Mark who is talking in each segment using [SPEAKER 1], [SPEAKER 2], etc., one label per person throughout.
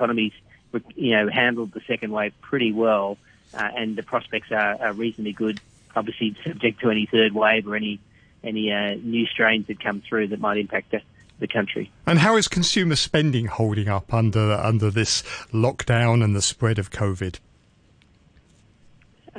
[SPEAKER 1] economies, you know, handled the second wave pretty well, uh, and the prospects are, are, reasonably good. Obviously, subject to any third wave or any any uh, new strains that come through that might impact the, the country.
[SPEAKER 2] And how is consumer spending holding up under under this lockdown and the spread of COVID?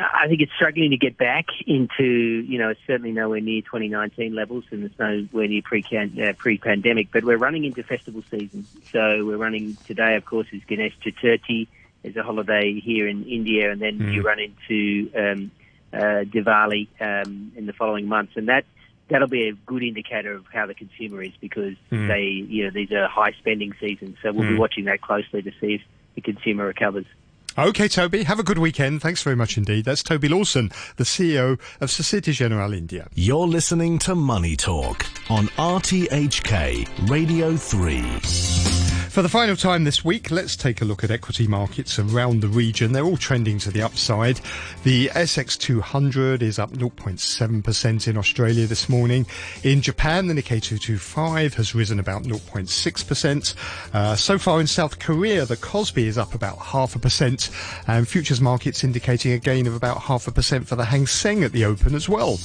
[SPEAKER 1] I think it's struggling to get back into, you know, certainly nowhere near 2019 levels, and it's nowhere near pre uh, pre-pandemic. But we're running into festival season, so we're running today. Of course, is Ganesh Chaturthi. There's a holiday here in India, and then mm. you run into um, uh, Diwali um, in the following months, and that that'll be a good indicator of how the consumer is because mm. they, you know, these are high spending seasons. So we'll mm. be watching that closely to see if the consumer recovers.
[SPEAKER 2] Okay, Toby, have a good weekend. Thanks very much indeed. That's Toby Lawson, the CEO of Societe Generale India.
[SPEAKER 3] You're listening to Money Talk on RTHK Radio 3.
[SPEAKER 2] For the final time this week, let's take a look at equity markets around the region. They're all trending to the upside. The ASX 200 is up 0.7% in Australia this morning. In Japan, the Nikkei 225 has risen about 0.6%. Uh, so far in South Korea, the Kospi is up about half a percent, and futures markets indicating a gain of about half a percent for the Hang Seng at the open as well.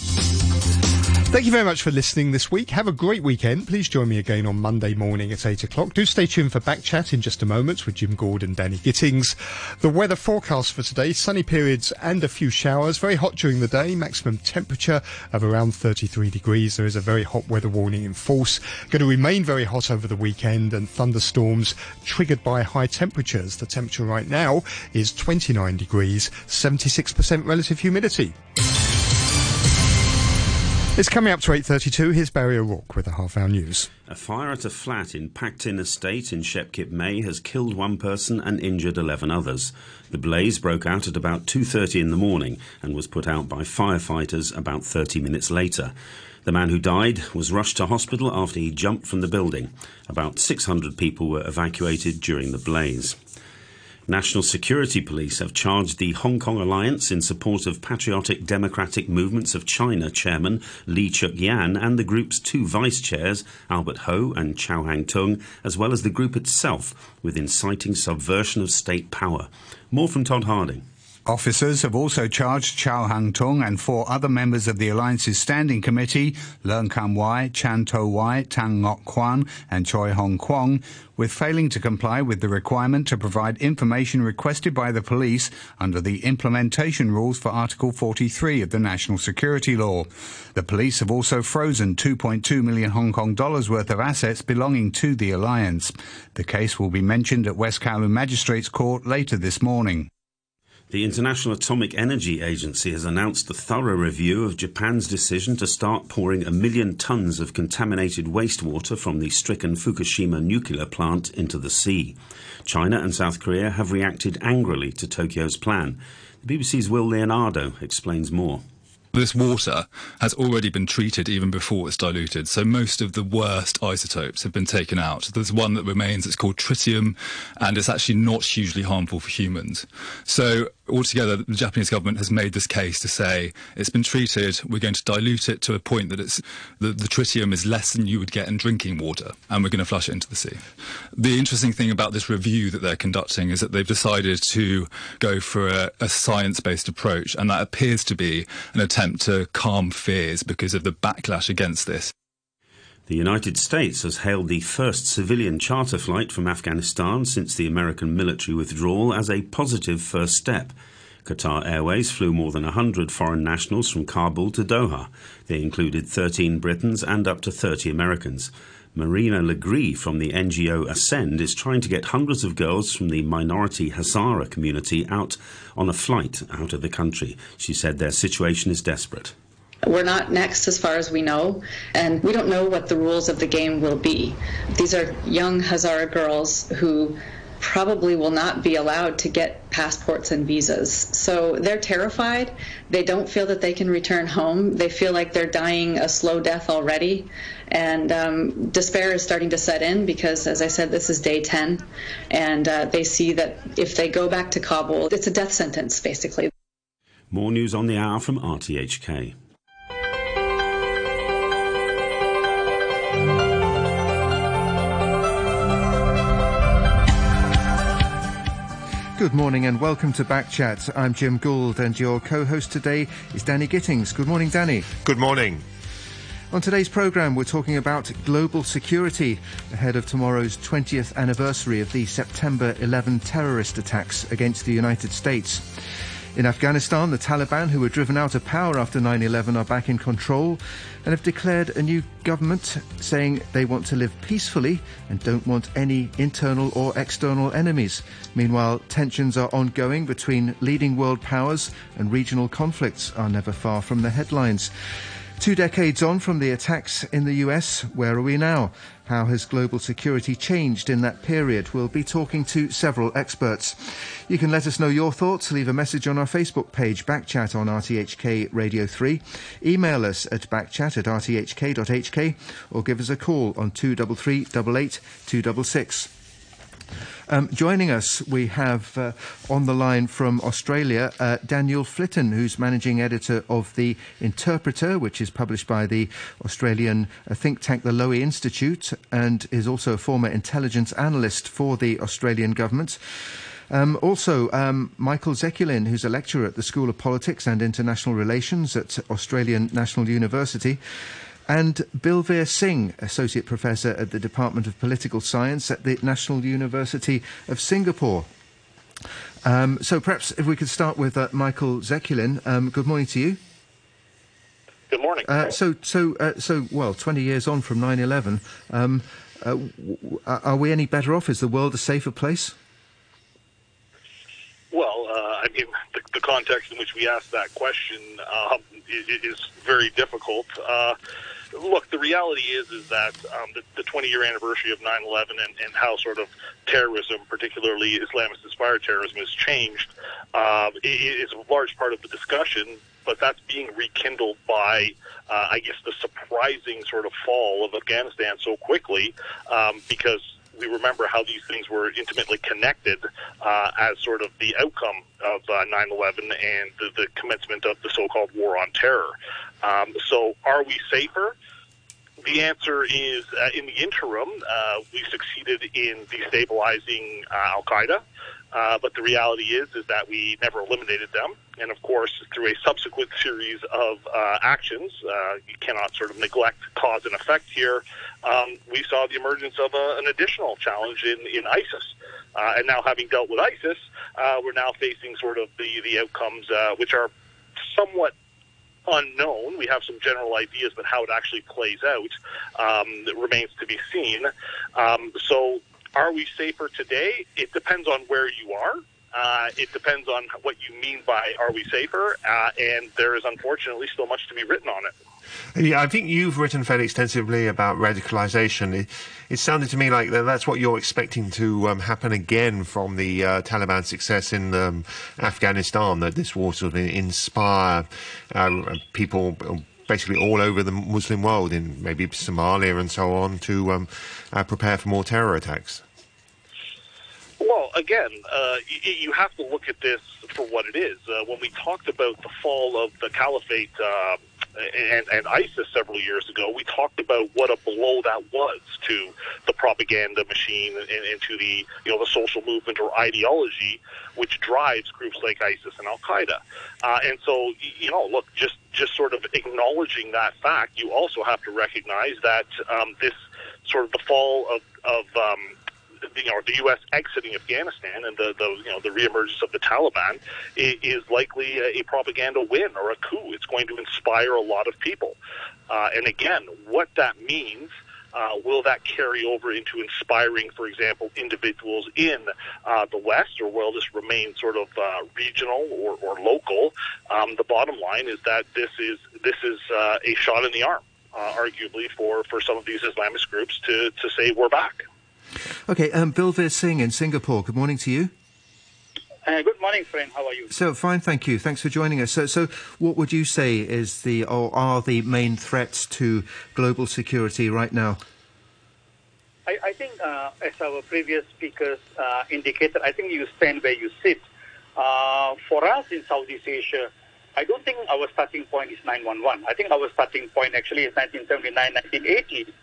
[SPEAKER 2] Thank you very much for listening this week. Have a great weekend. Please join me again on Monday morning at 8 o'clock. Do stay tuned for back chat in just a moment with Jim Gould, Danny Gittings. The weather forecast for today, sunny periods and a few showers. Very hot during the day, maximum temperature of around 33 degrees. There is a very hot weather warning in force. Going to remain very hot over the weekend and thunderstorms triggered by high temperatures. The temperature right now is 29 degrees, 76% relative humidity. It's coming up to 8.32. Here's Barry O'Rourke with the Half Hour News.
[SPEAKER 4] A fire at a flat in Pak Tin Estate in Shek Kip Mei has killed one person and injured 11 others. The blaze broke out at about 2.30 in the morning and was put out by firefighters about 30 minutes later. The man who died was rushed to hospital after he jumped from the building. About 600 people were evacuated during the blaze. National Security Police have charged the Hong Kong Alliance in support of Patriotic Democratic Movements of China chairman Lee Cheuk Yan and the group's two vice chairs, Albert Ho and Chow Hang Tung, as well as the group itself, with inciting subversion of state power. More from Todd Harding.
[SPEAKER 5] Officers have also charged Chow Hang Tung and four other members of the Alliance's Standing Committee, Leung Kam Wai, Chan To Wai, Tang Ngok Kwan, and Choi Hong Kwong, with failing to comply with the requirement to provide information requested by the police under the implementation rules for Article 43 of the National Security Law. The police have also frozen 2.2 million Hong Kong dollars worth of assets belonging to the Alliance. The case will be mentioned at West Kowloon Magistrates Court later this morning.
[SPEAKER 4] The International Atomic Energy Agency has announced a thorough review of Japan's decision to start pouring a million tons of contaminated wastewater from the stricken Fukushima nuclear plant into the sea. China and South Korea have reacted angrily to Tokyo's plan. The BBC's Will Leonardo explains more.
[SPEAKER 6] This water has already been treated even before it's diluted, so most of the worst isotopes have been taken out. There's one that remains, it's called tritium, and it's actually not hugely harmful for humans. So altogether, the Japanese government has made this case to say it's been treated, we're going to dilute it to a point that it's the, the tritium is less than you would get in drinking water, and we're going to flush it into the sea. The interesting thing about this review that they're conducting is that they've decided to go for a, a science-based approach, and that appears to be an attempt to calm fears because of the backlash against this.
[SPEAKER 4] The United States has hailed the first civilian charter flight from Afghanistan since the American military withdrawal as a positive first step. Qatar Airways flew more than 100 foreign nationals from Kabul to Doha. They included 13 Britons and up to 30 Americans. Marina LeGree from the NGO Ascend is trying to get hundreds of girls from the minority Hazara community out on a flight out of the country. She said their situation is desperate.
[SPEAKER 7] We're not next as far as we know, and we don't know what the rules of the game will be. These are young Hazara girls who probably will not be allowed to get passports and visas. So they're terrified. They don't feel that they can return home. They feel like they're dying a slow death already. And um, despair is starting to set in because, as I said, this is day 10. And uh, they see that if they go back to Kabul, it's a death sentence, basically.
[SPEAKER 4] More news on the hour from RTHK.
[SPEAKER 8] Good morning and welcome to Backchat. I'm Jim Gould and your co-host today is Danny Gittings. Good morning, Danny.
[SPEAKER 9] Good morning.
[SPEAKER 8] On today's programme, we're talking about global security ahead of tomorrow's 20th anniversary of the September 11 terrorist attacks against the United States. In Afghanistan, the Taliban, who were driven out of power after 9 11, are back in control and have declared a new government saying they want to live peacefully and don't want any internal or external enemies. Meanwhile, tensions are ongoing between leading world powers and regional conflicts are never far from the headlines. Two decades on from the attacks in the US, where are we now? How has global security changed in that period? We'll be talking to several experts. You can let us know your thoughts. Leave a message on our Facebook page, Backchat on RTHK Radio 3. Email us at backchat at rthk.hk or give us a call on 233 88 266. Um, joining us, we have uh, on the line from Australia uh, Daniel Flitton, who's managing editor of The Interpreter, which is published by the Australian uh, think tank, the Lowy Institute, and is also a former intelligence analyst for the Australian government. Um, also, um, Michael Zekulin, who's a lecturer at the School of Politics and International Relations at Australian National University and Bilveer Singh, Associate Professor at the Department of Political Science at the National University of Singapore. Um, so perhaps if we could start with uh, Michael Zekulin. Um, good morning to you.
[SPEAKER 10] Good morning.
[SPEAKER 8] Uh, so, so, uh, so, well, 20 years on from 9/11, um, uh, w- are we any better off? Is the world a safer place?
[SPEAKER 10] Well, uh, I mean, the, the, context in which we ask that question um, is, is, very difficult. Look, the reality is is that um, the, the 20 year anniversary of 9/11 and, and, how sort of terrorism, particularly Islamist-inspired terrorism, has changed uh, is a large part of the discussion. But that's being rekindled by, uh, I guess, the surprising sort of fall of Afghanistan so quickly, um, because we remember how these things were intimately connected uh, as sort of the outcome of uh, 9/11 and the, the, commencement of the so-called war on terror. Um, so, are we safer? The answer is, uh, in the interim, uh, we succeeded in destabilizing uh, Al Qaeda. Uh, but the reality is, is that we never eliminated them, and of course, through a subsequent series of uh, actions, uh, you cannot sort of neglect cause and effect here. Um, we saw the emergence of a, an additional challenge in in ISIS, uh, and now having dealt with ISIS, uh, we're now facing sort of the the outcomes uh, which are somewhat unknown. We have some general ideas, but how it actually plays out um, remains to be seen. Um, so are we safer today? It depends on where you are. Uh, it depends on what you mean by are we safer, uh, and there is unfortunately still much to be written on it.
[SPEAKER 9] Yeah, I think you've written fairly extensively about radicalisation. It, it, sounded to me like that's what you're expecting to um, happen again from the uh, Taliban success in um, Afghanistan, that this war sort of inspire uh, people basically all over the Muslim world, in maybe Somalia and so on, to um, uh, prepare for more terror attacks.
[SPEAKER 10] Well, again, uh, you, you, have to look at this for what it is. Uh, when we talked about the fall of the caliphate uh, and, and, ISIS several years ago, we talked about what a blow that was to the propaganda machine and, and to the you know the social movement or ideology which drives groups like ISIS and Al Qaeda. Uh, and so, you know, look, just just sort of acknowledging that fact, you also have to recognize that um, this sort of the fall of of um, you know, the U.S. exiting Afghanistan and the, the you know the reemergence of the Taliban is, likely a, propaganda win or a coup. It's going to inspire a lot of people, uh, and again, what that means. Uh, will that carry over into inspiring, for example, individuals in uh, the West, or will this remain sort of uh, regional or, or local? Um, the bottom line is that this is this is uh, a shot in the arm, uh, arguably, for, for some of these Islamist groups to, to say we're back.
[SPEAKER 8] Okay, um, Bilveer Singh in Singapore. Good morning to you.
[SPEAKER 11] Uh, good morning, friend. How are you?
[SPEAKER 8] So fine, thank you. Thanks for joining us. So, so what would you say is the or are the main threats to global security right now?
[SPEAKER 11] I, I think, uh, as our previous speakers uh, indicated, I think you stand where you sit. Uh, for us in Southeast Asia, I don't think our starting point is 911. I think our starting point actually is 1979, 1980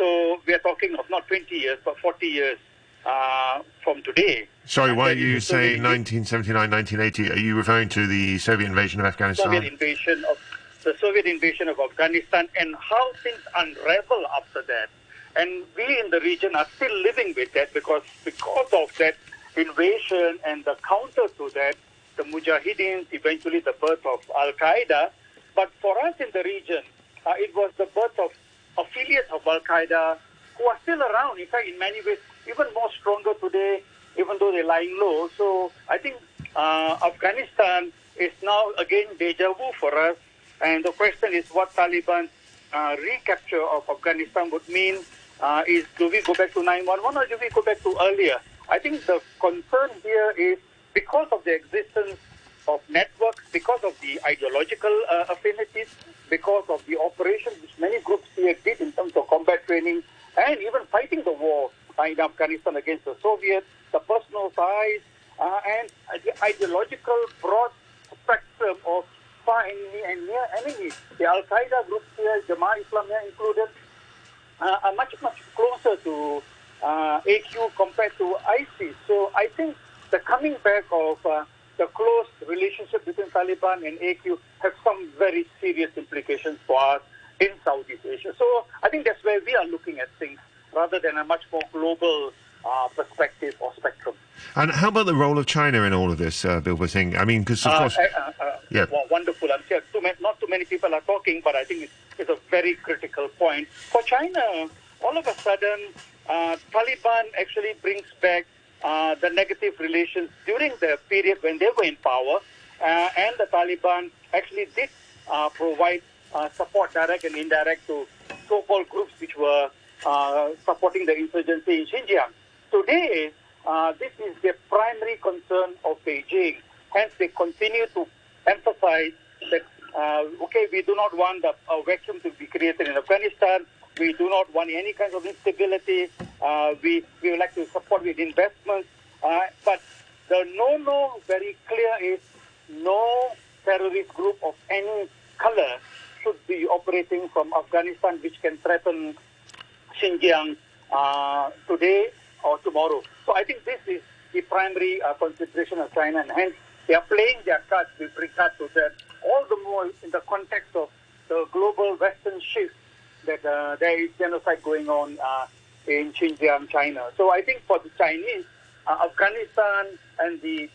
[SPEAKER 11] so we are talking of not 20 years, but 40 years uh, from today.
[SPEAKER 9] Sorry, why are you saying 1979, 1980? Are you referring to the Soviet invasion of Afghanistan?
[SPEAKER 11] Soviet invasion of the Soviet invasion of Afghanistan and how things unravel after that. And we in the region are still living with that because because of that invasion and the counter to that, the Mujahideen, eventually the birth of Al Qaeda. But for us in the region, uh, it was the birth of affiliates of Al Qaeda who are still around. In fact, in many ways, even more stronger today, even though they're lying low. So I think uh, Afghanistan is now again deja vu for us. And the question is what Taliban uh, recapture of Afghanistan would mean. Uh, is do we go back to 911 or do we go back to earlier? I think the concern here is because of the existence of networks, because of the ideological uh, affinities, because of the operations which many groups here did in terms of combat training and even fighting the war in Afghanistan against the Soviets, the personal ties, uh, and the ideological broad spectrum of far enemy and near enemies. The Al Qaeda groups here, Jemaah Islamiyah included, uh, are much, much closer to uh, AQ compared to ISIS. So I think the coming back of uh, the close relationship between Taliban and AQ have some very serious implications for us in Southeast Asia. So I think that's where we are looking at things rather than a much more global uh, perspective or spectrum.
[SPEAKER 9] And how about the role of China in all of this, uh, Bill Singh? I mean, because of
[SPEAKER 11] Uh,
[SPEAKER 9] course,
[SPEAKER 11] uh, uh,
[SPEAKER 9] Yeah.
[SPEAKER 11] well, wonderful. I'm sure too not too many people are talking, but I think it's, it's a very critical point. For China, all of a sudden, uh, Taliban actually brings back uh, the negative relations during the period when they were in power, uh, and the Taliban actually did uh, provide uh, support, direct and indirect, to so-called groups which were uh, supporting the insurgency in Xinjiang. Today, this is the primary concern of Beijing. Hence, they continue to emphasize that, okay, we do not want a vacuum to be created in Afghanistan. We do not want any kind of instability. Uh, we, we would like to support with investments. Uh, but the no-no very clear is no terrorist group of any color should be operating from Afghanistan, which can threaten Xinjiang uh, today or tomorrow. So I think this is the primary uh, consideration of China, and hence they are playing their cards with regard to that. All the more in the context of the global Western shift that uh, there is genocide going on uh, in Xinjiang, China. So I think for the Chinese, uh, Afghanistan and the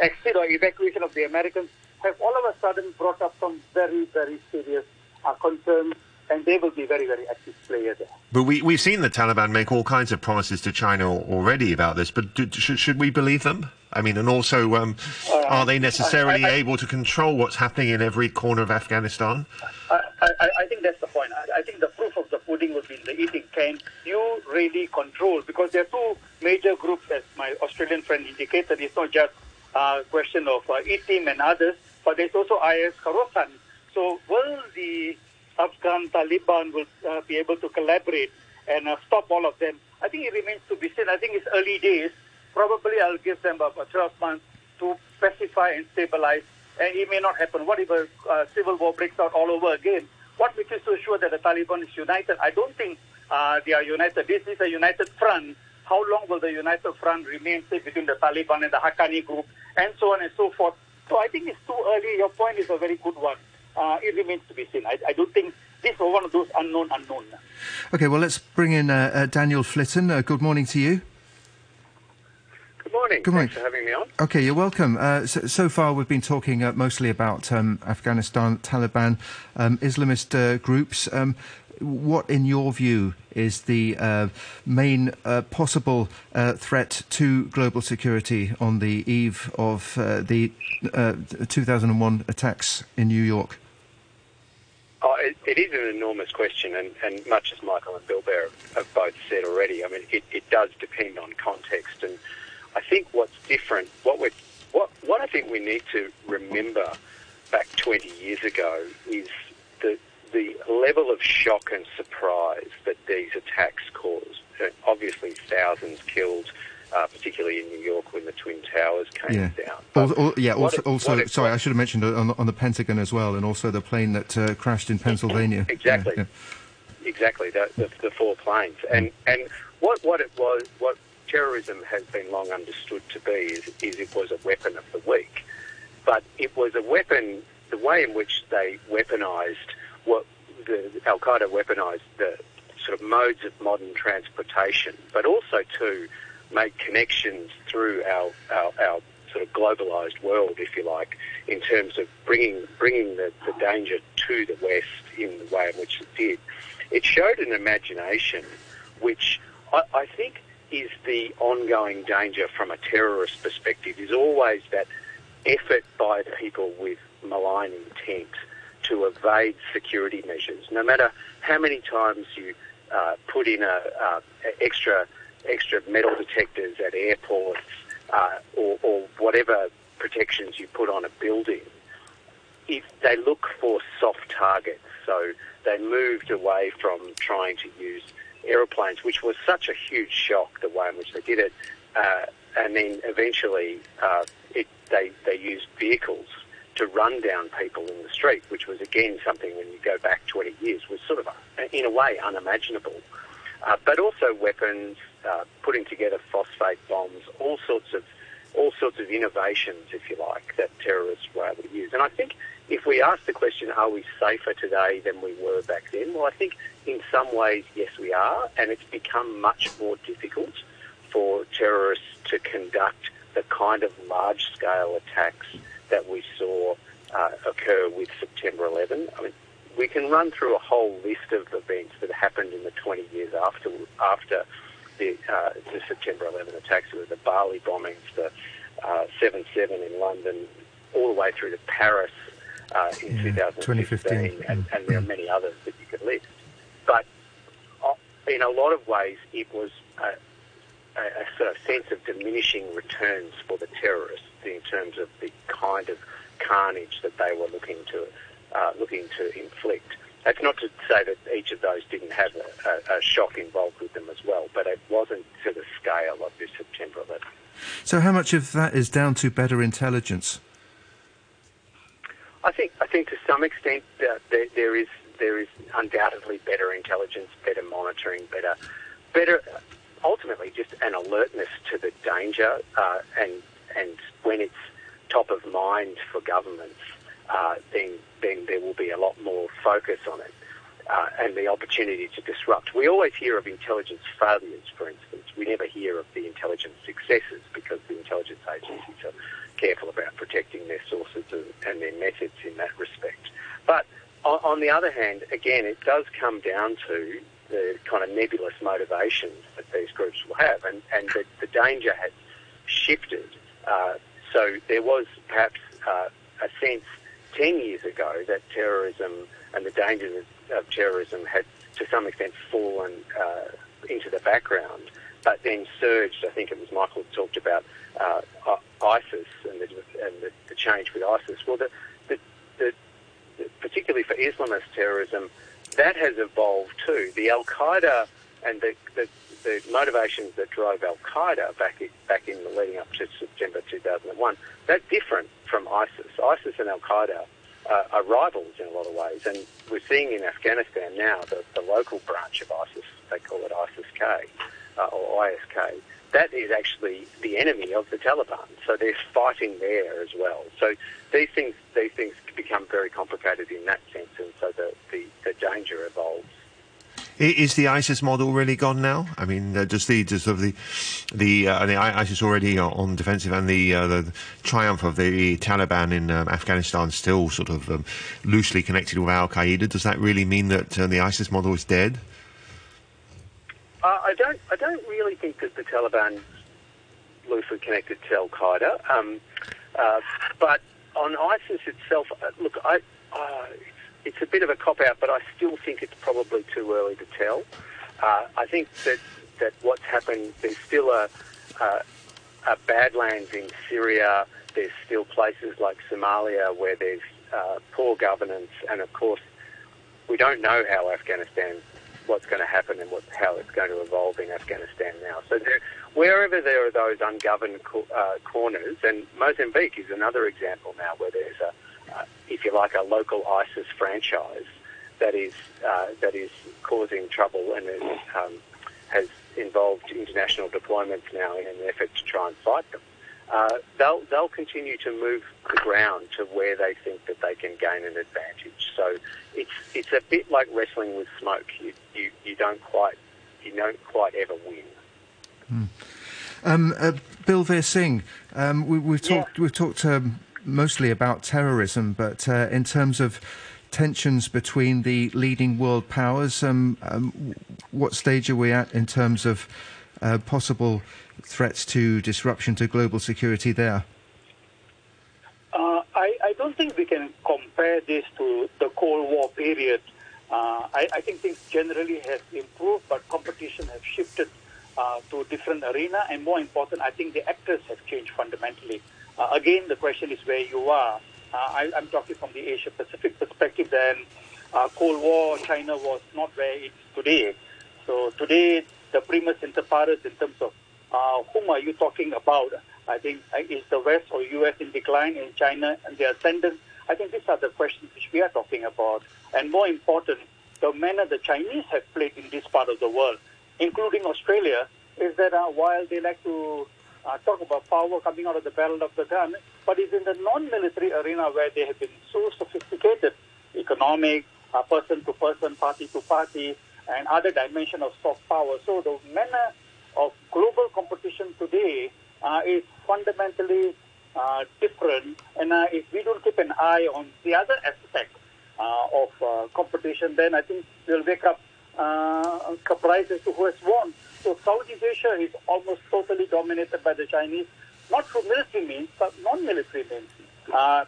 [SPEAKER 11] exit or evacuation of the Americans have all of a sudden brought up some very, very serious uh, concerns, and they will be very, very active players there.
[SPEAKER 9] but we, we've seen the Taliban make all kinds of promises to China already about this, but do, should, should we believe them? I mean, and also, um, are they necessarily
[SPEAKER 11] I- I-
[SPEAKER 9] able to control what's happening in every corner of Afghanistan?
[SPEAKER 11] I, I, I think that's the point. I, I think the proof of the pudding will be in the eating. Can you really control? Because there are two major groups, as my Australian friend indicated. It's not just a question of uh, and others, but there's also IS Khorasan. So will the Afghan Taliban will uh, be able to collaborate and uh, stop all of them? I think it remains to be seen. I think it's early days. Probably I'll give them about 12 months to pacify and stabilize. And it may not happen. What if a uh, civil war breaks out all over again? What makes you so sure that the Taliban is united? I don't think uh, they are united. This is a united front. How long will the united front remain, say, between the Taliban and the Haqqani group, and so on and so forth? So I think it's too early. Your point is a very good one. Uh, it remains to be seen. I, I don't think this is one of those unknown unknown.
[SPEAKER 8] Okay, well, let's bring in uh, uh, Daniel Flitton. Uh, good morning to you.
[SPEAKER 12] Good morning.
[SPEAKER 8] Good morning.
[SPEAKER 12] Thanks for having me on.
[SPEAKER 8] Okay, you're welcome. Uh, so, so far, we've been talking uh, mostly about um, Afghanistan, Taliban, um, Islamist uh, groups. Um, what, in your view, is the uh, main uh, possible uh, threat to global security on the eve of uh, the uh, 2001 attacks in New York?
[SPEAKER 12] Oh, it, it is an enormous question, and, and much as Michael and Bilveer have both said already, I mean, it, it does depend on context. And I think what's different, what we what what I think we need to remember back 20 years ago is the the level of shock and surprise that these attacks caused. Uh, Obviously, thousands killed, uh, particularly in New York when the Twin Towers came
[SPEAKER 8] Yeah.
[SPEAKER 12] down.
[SPEAKER 8] Al- al- yeah. Also,
[SPEAKER 12] it-
[SPEAKER 8] also
[SPEAKER 12] it-
[SPEAKER 8] sorry, I should have mentioned on, the- on the Pentagon as well, and also the plane that uh, crashed in Pennsylvania.
[SPEAKER 12] Exactly.
[SPEAKER 8] Yeah,
[SPEAKER 12] Exactly, the, the, the four planes. And, and what what it was, what terrorism has been long understood to be is, is it was a weapon of the weak, but it was a weapon. The way in which they weaponised what the Al Qaeda weaponised the sort of modes of modern transportation, but also to make connections through our, our, our sort of globalised world, if you like, in terms of bringing bringing the, the danger to the West in the way in which it did. It showed an imagination which I, I think is the ongoing danger from a terrorist perspective is always that effort by people with malign intent to evade security measures. No matter how many times you uh, put in a, uh, extra extra metal detectors at airports uh, or, or whatever protections you put on a building, if they look for soft targets. So they moved away from trying to use aeroplanes, which was such a huge shock the way in which they did it. Uh, and then eventually uh, it, they, they used vehicles to run down people in the street, which was again something when you go back 20 years was sort of, in a way, unimaginable. Uh, but also weapons, uh, putting together phosphate bombs, all sorts of all sorts of innovations, if you like, that terrorists were able to use. And I think if we ask the question, are we safer today than we were back then? Well, I think in some ways, yes, we are, and it's become much more difficult for terrorists to conduct the kind of large-scale attacks that we saw uh, occur with September 11. I mean, we can run through a whole list of events that happened in the 20 years after after the, uh, the September 11 attacks. There were the Bali bombings, the uh, 7-7 in London, all the way through to Paris uh, in yeah, 2015, and, and, there are many others that you could list. But uh, in a lot of ways, it was a, a, sort of sense of diminishing returns for the terrorists in terms of the kind of carnage that they were looking to uh, looking to inflict. That's not to say that each of those didn't have a, a, a, shock involved with them as well, but it wasn't to the scale of this September 11.
[SPEAKER 8] So, how much of that is down to better intelligence?
[SPEAKER 12] I think I think to some extent uh, there, there is there is undoubtedly better intelligence, better monitoring, better better ultimately just an alertness to the danger uh, and and when it's top of mind for governments, uh, then then there will be a lot more focus on it uh, and the opportunity to disrupt. We always hear of intelligence failures, for instance. We never hear of the intelligence successes because the intelligence agencies are careful about protecting their sources and their methods in that respect. But on the other hand, again, it does come down to the kind of nebulous motivations that these groups will have, and, and the, the danger has shifted. Uh, so there was perhaps uh, a sense 10 years ago that terrorism and the dangers of terrorism had to some extent fallen uh, into the background, but then surged. I think it was Michael who talked about uh, ISIS and, the, and the, the, change with ISIS. Well, the, particularly for Islamist terrorism, that has evolved too. The Al Qaeda and the, the, motivations that drove Al Qaeda back in, back in the leading up to September 2001, that's different from ISIS. ISIS and Al Qaeda uh, are rivals in a lot of ways, and we're seeing in Afghanistan now the, the local branch of ISIS, they call it ISIS-K uh, or ISK, that is actually the enemy of the Taliban. So they're fighting there as well. So these things these things become very complicated in that sense, and so the, the, the danger evolves.
[SPEAKER 9] Is the ISIS model really gone now? I mean, uh, does the does of the the, uh, the ISIS already on defensive and the uh, the triumph of the Taliban in um, Afghanistan still sort of um, loosely connected with Al Qaeda? Does that really mean that uh, the ISIS model is dead?
[SPEAKER 12] Uh, I don't. I don't really think that the Taliban loosely connected to Al Qaeda. Um, uh, but on ISIS itself, look, I it's a bit of a cop out, but I still think it's probably too early to tell. Uh, I think that that what's happened, there's still a, a, a badlands in Syria. There's still places like Somalia where there's uh, poor governance, and of course, we don't know how Afghanistan, what's going to happen and what, how it's going to evolve in Afghanistan now. So there, wherever there are those ungoverned co- uh, corners, and Mozambique is another example now where there's a if you like, a local ISIS franchise that is uh, that is causing trouble and is, um, has involved international deployments now in an effort to try and fight them. Uh, they'll they'll continue to move the ground to where they think that they can gain an advantage. So it's it's a bit like wrestling with smoke. You you, you don't quite you don't quite ever win.
[SPEAKER 8] Mm. Um, uh, Bilveer Singh, um, we, have talked we've talked um, mostly about terrorism, but uh, in terms of tensions between the leading world powers, um, um, what stage are we at in terms of uh, possible threats to disruption to global security there?
[SPEAKER 11] Uh, I, I, don't think we can compare this to the Cold War period. Uh, I, I, think things generally have improved, but competition has shifted uh, to a different arena, and more important, I think the actors have changed fundamentally. Uh, again, the question is where you are. Uh, I, am talking from the Asia Pacific perspective. Then, uh, Cold War, China was not where it's today. So today, the primus inter pares in terms of uh, whom are you talking about? I think is the West or U.S. in decline in China and their ascendant? I think these are the questions which we are talking about. And more important, the manner the Chinese have played in this part of the world, including Australia, is that uh, while they like to uh, talk about power coming out of the barrel of the gun, but it's in the non-military arena where they have been so sophisticated, economic, uh, person to person, party to party, and other dimension of soft power. So the manner of global competition today uh, is fundamentally uh, different. And uh, if we don't keep an eye on the other aspect uh, of uh, competition, then I think we'll wake up uh, surprised as to who has won. So Southeast Asia is almost totally dominated by the Chinese, not through military means, but non-military means,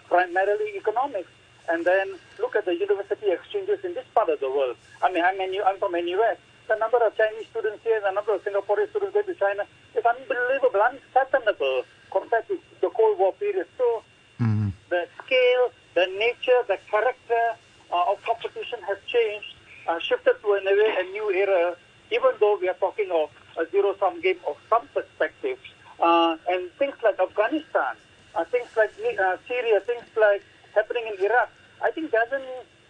[SPEAKER 11] primarily economics. And then look at the university exchanges in this part of the world. I mean, I'm, I'm from NUS the number of Chinese students here, the number of Singaporean students going to China is unbelievable, unfathomable compared to the Cold War period. So mm. the scale, the nature, the character uh, of competition has changed, uh, shifted to a, a new era, even though we are talking of a zero-sum game of some perspectives. Uh, and things like Afghanistan, uh, things like uh, Syria, things like happening in Iraq, I think doesn't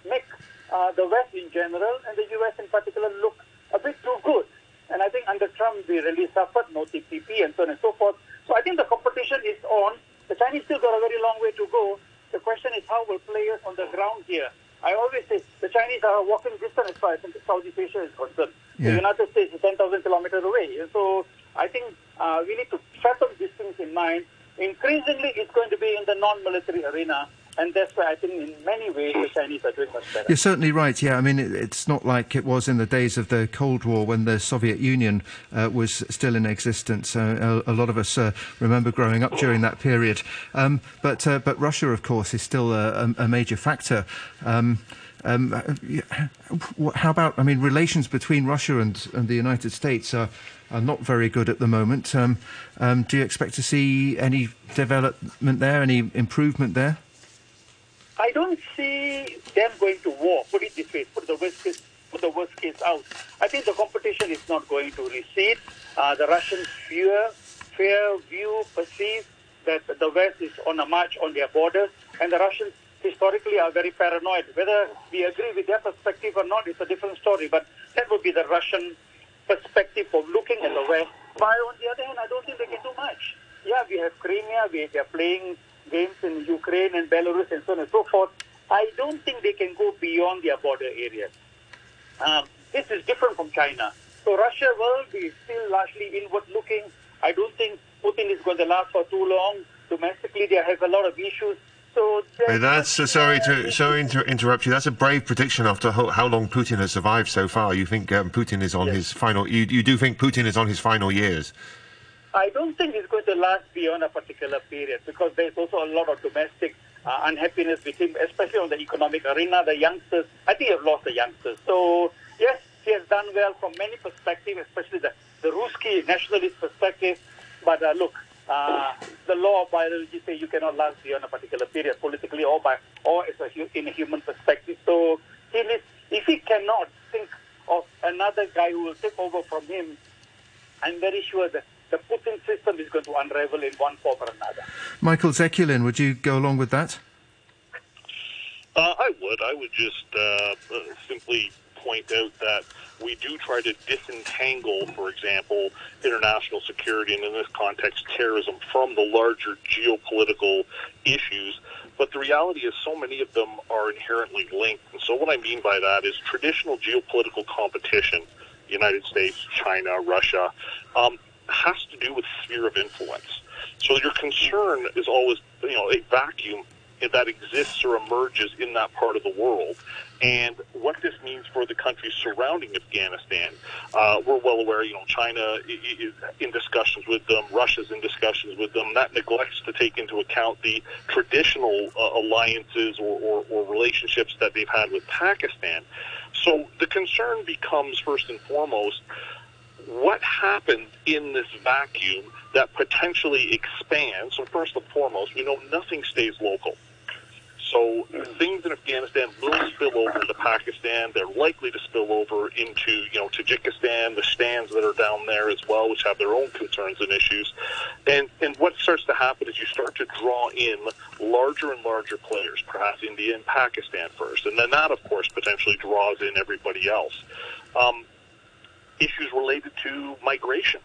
[SPEAKER 11] make uh, the West in general and the U.S. in particular look a bit too good. And I think under Trump, we really suffered, no TPP and so on and so forth. So I think the competition is on. The Chinese still got a very long way to go. The question is how will players on the ground here? I always say the Chinese are walking distance as far as Southeast Asia is concerned. Yeah. The United States is 10,000 kilometers away. And so I think uh, we need to fathom these things in mind. Increasingly, it's going to be in the non-military arena. And that's why I think in many ways the Chinese are doing much better.
[SPEAKER 8] You're certainly right, yeah. I mean, it, it's not like it was in the days of the Cold War when the Soviet Union uh, was still in existence. Uh, a, a, lot of us uh, remember growing up during that period. Um, but, uh, but Russia, of course, is still a, a major factor. Um, um, how about, I mean, relations between Russia and, and the United States are, are not very good at the moment. Um, um, do you expect to see any development there, any improvement there?
[SPEAKER 11] I don't see them going to war. Put it this way: put the worst case, put the worst case out. I think the competition is not going to recede. Uh, the Russians fear, fear, view, perceive that the West is on a march on their borders, and the Russians historically are very paranoid. Whether we agree with their perspective or not is a different story. But that would be the Russian perspective of looking at the West. But on the other hand, I don't think they can do much. Yeah, we have Crimea. We are playing games in Ukraine and Belarus and so on and so forth, I don't think they can go beyond their border areas. Um, this is different from China. So Russia will be still largely inward looking. I don't think Putin is going to last for too long. Domestically, they have a lot of issues. So
[SPEAKER 9] that's uh, sorry to sorry to interrupt you. That's a brave prediction after how, how long Putin has survived so far. You think um, Putin is on yes. his final? You you do think Putin is on his final years?
[SPEAKER 11] I don't think it's going to last beyond a particular period because there's also a lot of domestic uh, unhappiness him, especially on the economic arena. The youngsters, I think, have lost the youngsters. So yes, he has done well from many perspectives, especially the the Ruski nationalist perspective. But uh, look, uh, the law of biology says you cannot last beyond a particular period, politically or by or as a, in a human perspective. So he needs, if he cannot think of another guy who will take over from him, I'm very sure that the Putin system is going to unravel in one form or another.
[SPEAKER 8] Michael Zekulin, would you go along with that?
[SPEAKER 10] Uh, I would. I would just uh, simply point out that we do try to disentangle, for example, international security and in this context terrorism from the larger geopolitical issues. But the reality is, so many of them are inherently linked. And so, what I mean by that is traditional geopolitical competition, United States, China, Russia, um, has to do with sphere of influence. So, your concern is always, you know, a vacuum that exists or emerges in that part of the world. And what this means for the countries surrounding Afghanistan, uh, we're well aware. You know, China is in discussions with them, Russia's in discussions with them. That neglects to take into account the traditional uh, alliances or, or, or relationships that they've had with Pakistan. So the concern becomes first and foremost what happens in this vacuum that potentially expands. So first and foremost, we know nothing stays local. So things in Afghanistan will spill over to Pakistan. They're likely to spill over into, you know, Tajikistan, the stands that are down there as well, which have their own concerns and issues. And and what starts to happen is you start to draw in larger and larger players, perhaps India and Pakistan first, and then that, of course, potentially draws in everybody else. Um, issues related to migration.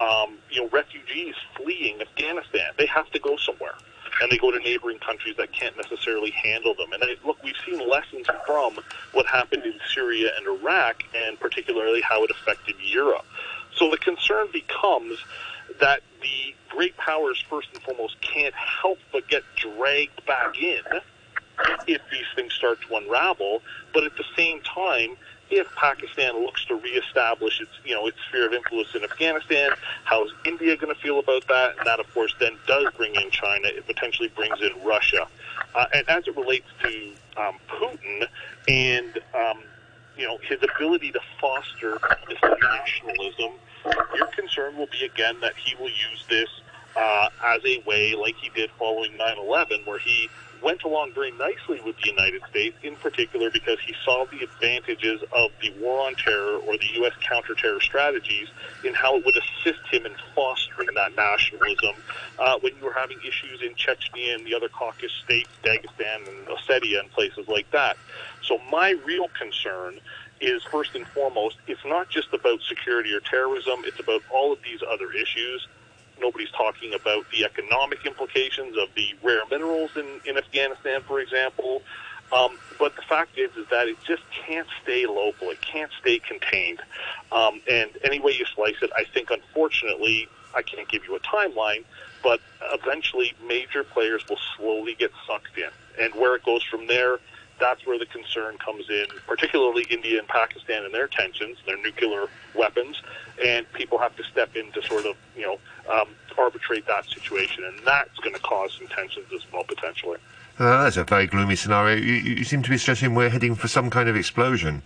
[SPEAKER 10] Um, you know, refugees fleeing Afghanistan, they have to go somewhere and they go to neighboring countries that can't necessarily handle them. And look, we've seen lessons from what happened in Syria and Iraq, and particularly how it affected Europe. So the concern becomes that the great powers, first and foremost, can't help but get dragged back in if these things start to unravel. But at the same time, if Pakistan looks to reestablish its, you know, its sphere of influence in Afghanistan, how is India going to feel about that? And that, of course, then does bring in China. It potentially brings in Russia. Uh, and as it relates to um, Putin and, um, you know, his ability to foster this nationalism, your concern will be again that he will use this uh, as a way, like he did following 9/11, where he went along very nicely with the United States, in particular because he saw the advantages of the war on terror or the U.S. counterterror strategies in how it would assist him in fostering that nationalism uh, when you were having issues in Chechnya and the other Caucasus states, Dagestan and Ossetia and places like that. So my real concern is first and foremost, it's not just about security or terrorism, it's about all of these other issues nobody's talking about the economic implications of the rare minerals in, in Afghanistan, for example. Um, but the fact is, is that it just can't stay local. It can't stay contained. Um, and any way you slice it, I think, unfortunately, I can't give you a timeline, but eventually major players will slowly get sucked in. And where it goes from there, that's where the concern comes in, particularly India and Pakistan and their tensions, their nuclear weapons, and people have to step in to sort of, you know, um, arbitrate that situation, and that's going to cause some tensions as well, potentially.
[SPEAKER 9] Uh, that's a very gloomy scenario. You, you seem to be stressing we're heading for some kind of explosion.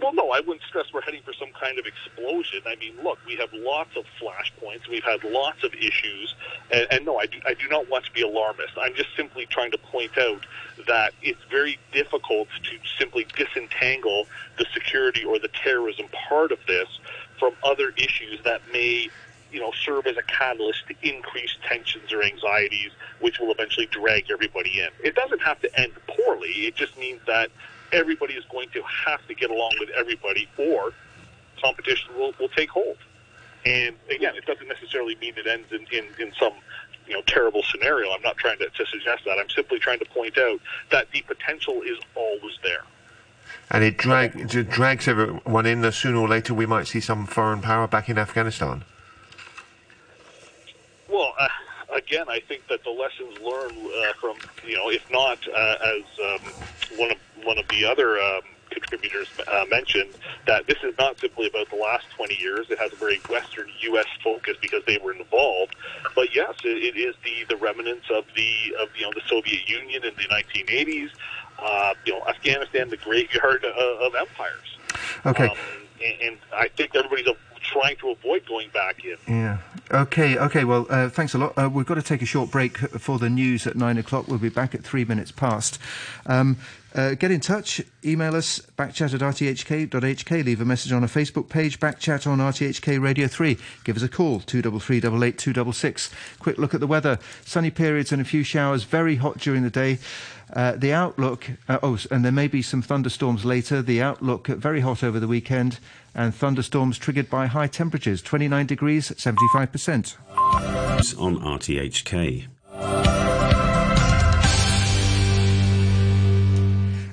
[SPEAKER 10] Well, no, I wouldn't stress we're heading for some kind of explosion. I mean, look, we have lots of flashpoints. We've had lots of issues. And, and no, I do, I do not want to be alarmist. I'm just simply trying to point out that it's very difficult to simply disentangle the security or the terrorism part of this from other issues that may you know, serve as a catalyst to increase tensions or anxieties, which will eventually drag everybody in. It doesn't have to end poorly. It just means that everybody is going to have to get along with everybody, or competition will, will take hold. And again, it doesn't necessarily mean it ends in, in, in some you know terrible scenario. I'm not trying to, to suggest that. I'm simply trying to point out that the potential is always there.
[SPEAKER 9] And it, drag, it drags everyone in. That sooner or later, we might see some foreign power back in Afghanistan.
[SPEAKER 10] Well, uh, again, I think that the lessons learned uh, from, you know, if not uh, as um, one of one of the other um, contributors uh, mentioned, that this is not simply about the last 20 years. It has a very Western U.S. focus because they were involved. But yes, it, it is the, the remnants of the of you know the Soviet Union in the 1980s. Uh, you know, Afghanistan, the graveyard of, of empires.
[SPEAKER 8] Okay.
[SPEAKER 10] Um, and, and I think everybody's trying to avoid going back in.
[SPEAKER 8] Yeah. Okay, okay. Well, uh, thanks a lot. Uh, we've got to take a short break for the news at nine o'clock. We'll be back at three minutes past. Um, uh, get in touch. Email us backchat at rthk.hk. Leave a message on our Facebook page. Backchat on RTHK Radio 3. Give us a call 233 266. Quick look at the weather. Sunny periods and a few showers. Very hot during the day. Uh, the outlook, uh, oh, and there may be some thunderstorms later. The outlook, uh, very hot over the weekend, and thunderstorms triggered by high temperatures 29 degrees, 75%.
[SPEAKER 4] On RTHK.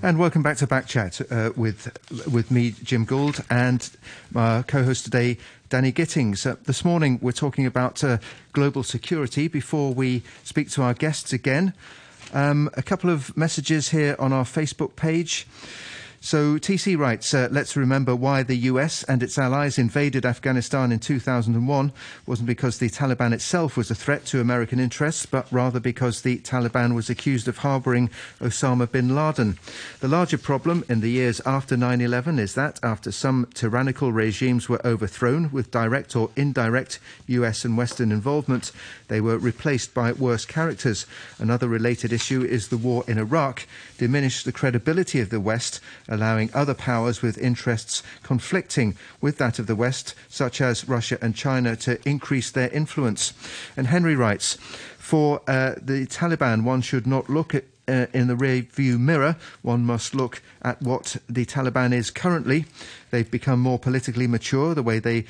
[SPEAKER 8] And welcome back to Backchat uh, with with me, Jim Gould, and my co-host today, Danny Gittings. Uh, this morning, we're talking about uh, global security. Before we speak to our guests again, um, a couple of messages here on our Facebook page. So TC writes, uh, let's remember why the US and its allies invaded Afghanistan in 2001 wasn't because the Taliban itself was a threat to American interests, but rather because the Taliban was accused of harboring Osama bin Laden. The larger problem in the years after 9-11 is that after some tyrannical regimes were overthrown with direct or indirect US and Western involvement, they were replaced by worse characters. Another related issue is the war in Iraq diminished the credibility of the West allowing other powers with interests conflicting with that of the West, such as Russia and China, to increase their influence. And Henry writes, for uh, the Taliban, one should not look at uh, in the rear view mirror, one must look at what the Taliban is currently. They've become more politically mature, the way they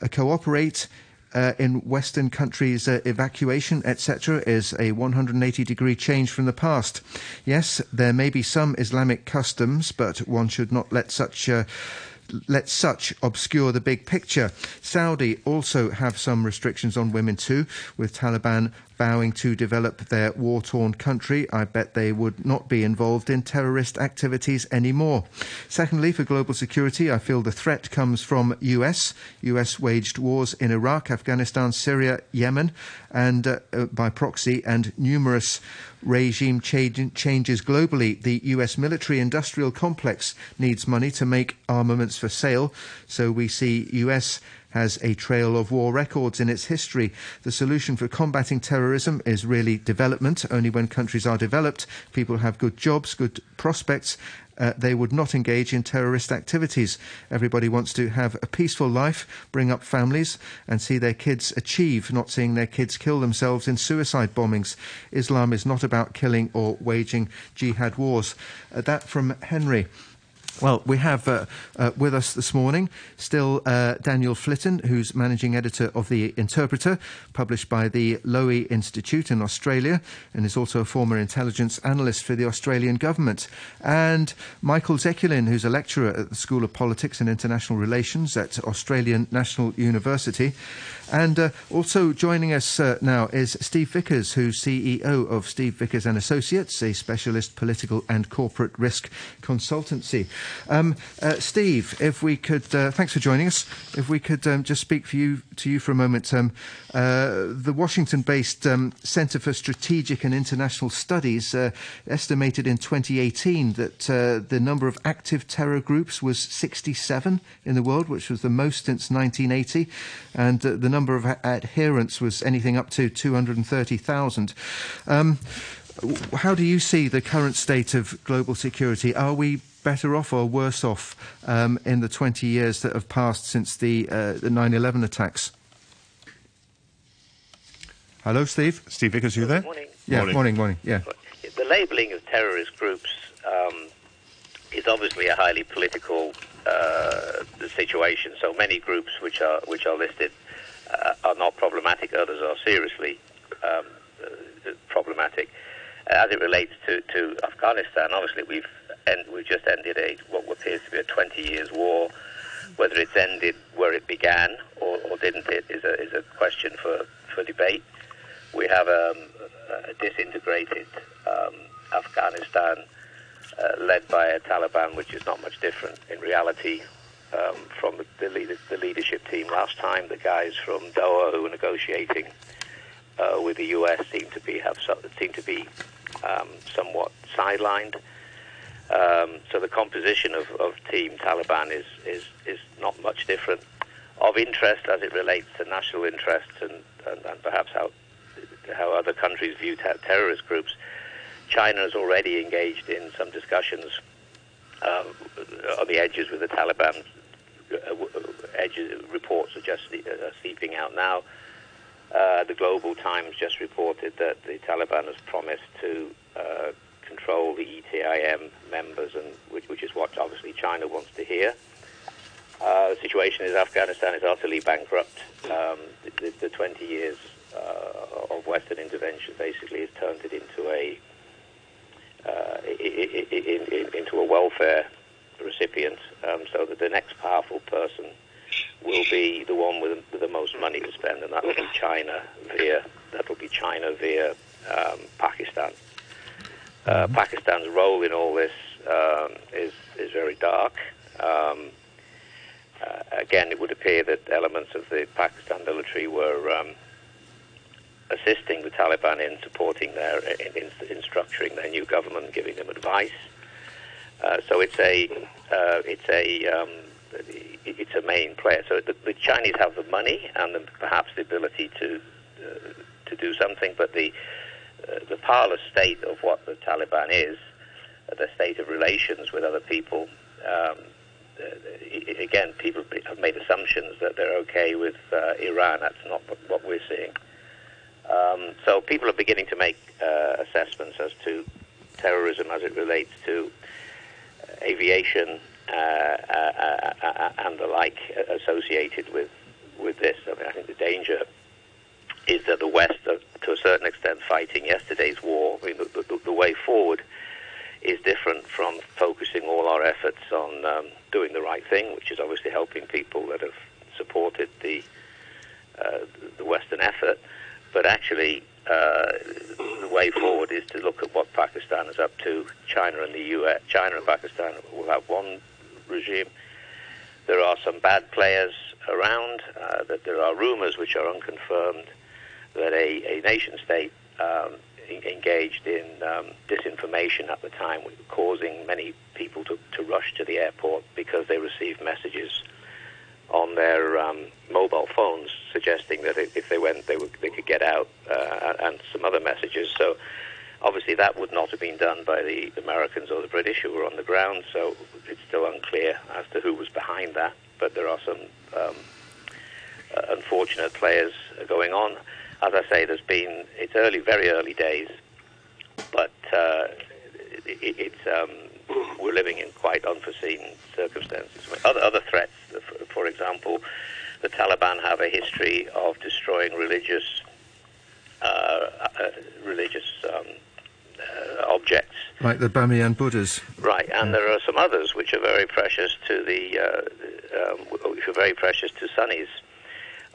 [SPEAKER 8] uh, cooperate uh, in Western countries' uh, evacuation, etc., is a 180 degree change from the past. Yes, there may be some Islamic customs, but one should not let such. Uh, let such obscure the big picture. Saudi also have some restrictions on women too, with Taliban vowing to develop their war torn country, I bet they would not be involved in terrorist activities anymore. Secondly, for global security, I feel the threat comes from US. US waged wars in Iraq, Afghanistan, Syria, Yemen, and uh, uh, by proxy, and numerous regime changes globally. The US military industrial complex needs money to make armaments for sale, so we see US has a trail of war records in its history. The solution for combating terrorism is really development. Only when countries are developed, people have good jobs, good prospects, uh, they would not engage in terrorist activities. Everybody wants to have a peaceful life, bring up families, and see their kids achieve, not seeing their kids kill themselves in suicide bombings. Islam is not about killing or waging jihad wars. Uh, that from Henry. Well, we have uh, uh, with us this morning still uh, Daniel Flitton, who's managing editor of The Interpreter, published by the Lowy Institute in Australia, and is also a former intelligence analyst for the Australian government. And Michael Zekulin, who's a lecturer at the School of Politics and International Relations at Australian National University. And uh, also joining us uh, now is Steve Vickers, who's CEO of Steve Vickers and Associates, a specialist political and corporate risk consultancy. Um, uh, Steve, if we could, uh, thanks for joining us. If we could um, just speak for you to you for a moment. Um, uh, the Washington-based um, Center for Strategic and International Studies uh, estimated in 2018 that the number of active terror groups was 67 in the world, which was the most since 1980, and the number of adherents was anything up to 230,000. Um, how do you see the current state of global security? Are we better off or worse off um, in the 20 years that have passed since the, uh, the 9-11 attacks? Hello, Steve.
[SPEAKER 9] Steve Vickers, you there?
[SPEAKER 13] Morning.
[SPEAKER 8] Yeah, morning, morning. morning yeah.
[SPEAKER 13] The labelling of terrorist groups um, is obviously a highly political uh, situation. So many groups which are which are listed uh, are not problematic, others are seriously um, uh, problematic. As it relates to, to Afghanistan, obviously we've end, we've just ended a what appears to be a 20 years war. Whether it's ended where it began or, or didn't it is a, is a question for, for debate. We have um, a disintegrated um, Afghanistan uh, led by a Taliban, which is not much different in reality um, from the, the, leader, the, leadership team last time. The guys from Doha who were negotiating uh, with the U.S. seem to be have seem to be um, somewhat sidelined. Um, so the composition of, of Team Taliban is, is, is not much different. of interest as it relates to national interests and, and, and perhaps how how other countries view ter- terrorist groups. China has already engaged in some discussions uh, on the edges with the Taliban. Uh, edges, reports are just uh, seeping out now. Uh, the Global Times just reported that the Taliban has promised to uh, control the ETIM members, and which, which, is what obviously China wants to hear. Uh, the situation is Afghanistan is utterly bankrupt. Um, the, the, 20 years uh, of Western intervention basically has turned it into a uh, in, into a welfare recipient, um, so that the next powerful person will be the one with, with the most money to spend, and that will be China via that will be China via um, Pakistan. Uh. Pakistan's role in all this um, is is very dark. Um, uh, again, it would appear that elements of the Pakistan military were um, assisting the Taliban in supporting their in, in, in, structuring their new government, giving them advice. Uh, so it's a uh, it's a um, it's a main player. So the, the, Chinese have the money and the, perhaps the ability to uh, to do something, but the uh, the parlous state of what the Taliban is, the state of relations with other people. Um, uh, again, people have made assumptions that they're okay with Iran. That's not what we're seeing. Um, so people are beginning to make assessments as to terrorism as it relates to aviation uh, uh, uh, and the like associated with with this. I mean, I think the danger is that the West, are, to a certain extent, fighting yesterday's war. I mean, the, the, the, way forward is different from focusing all our efforts on um, doing the right thing, which is obviously helping people that have supported the uh, the Western effort. But actually, uh, the way forward is to look at what Pakistan is up to. China and the US, China and Pakistan will have one regime. There are some bad players around. Uh, that there are rumours which are unconfirmed that a, a nation state um, engaged in um, disinformation at the time, causing many people to, to rush to the airport because they received messages on their um, mobile phones suggesting that if they went, they, would, they could get out, uh, and some other messages. So obviously that would not have been done by the Americans or the British who were on the ground. So it's still unclear as to who was behind that. But there are some um, uh, unfortunate players going on as I say, there's been it's early, very early days, but uh, it, it's um, we're living in quite unforeseen circumstances. Other other threats, for example, the Taliban have a history of destroying religious uh, uh, religious um, uh, objects,
[SPEAKER 8] like the Bamiyan Buddhas.
[SPEAKER 13] Right, and there are some others which are very precious to the uh, um, which are very precious to Sunnis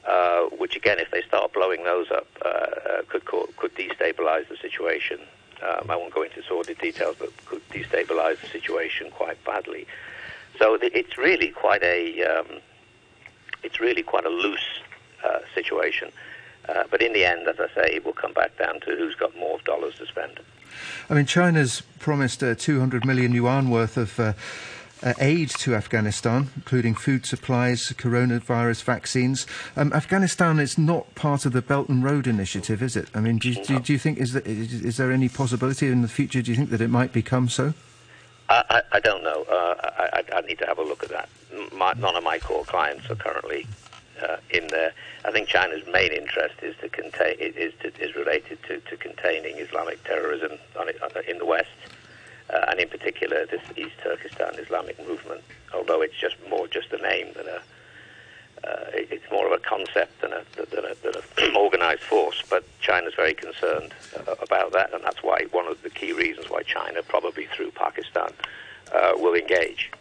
[SPEAKER 13] uh, which again, if they start blowing those up, uh, uh, could could destabilize the situation. Um, I won't go into sordid details, but could destabilize the situation quite badly. So it's really quite a um, it's really quite a loose uh, situation. Uh, but in the end, as I say, it will come back down to who's got more dollars to spend.
[SPEAKER 8] I mean, China's promised uh, 200 million yuan worth of uh, aid to Afghanistan, including food supplies, coronavirus vaccines. Um, Afghanistan is not part of the Belt and Road Initiative, is it? I mean, do, do, do you think is there, is, is there any possibility in the future? Do you think that it might become so?
[SPEAKER 13] I, I, don't know. Uh, I, I, need to have a look at that. My, none of my core clients are currently uh, in there. I think China's main interest is to contain is, to, is related to, to containing Islamic terrorism in the West uh, and in particular this East Turkestan Islamic movement, although it's just more just a name than a, uh, it's more of a concept than a, than a, than a organized force. But China's very concerned uh, about that, and that's why one of the key reasons why China, probably through Pakistan, uh, will engage.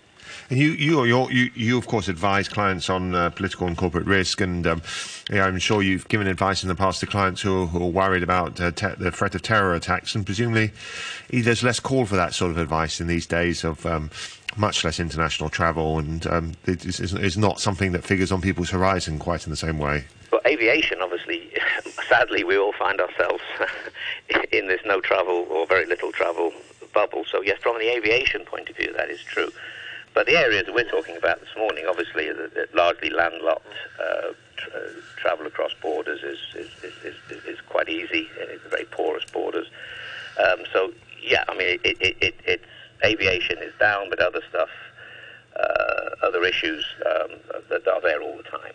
[SPEAKER 9] And you, you, you, you, of course, advise clients on uh, political and corporate risk, and um, yeah, I'm sure you've given advice in the past to clients who are, who are worried about uh, te- the threat of terror attacks, and presumably there's less call for that sort of advice in these days of um, much less international travel, and um, it is, is not something that figures on people's horizon quite in the same way.
[SPEAKER 13] Well, aviation, obviously, sadly, we all find ourselves in this no travel or very little travel bubble. So, yes, from the aviation point of view, that is true. But the areas that we're talking about this morning, obviously, the, largely landlocked. Uh, uh, travel across borders is is, is, is, is quite easy. And it's very porous borders. Um, so yeah, I mean, it, it, it, it's aviation is down, but other stuff, uh, other issues um, that are there all the time.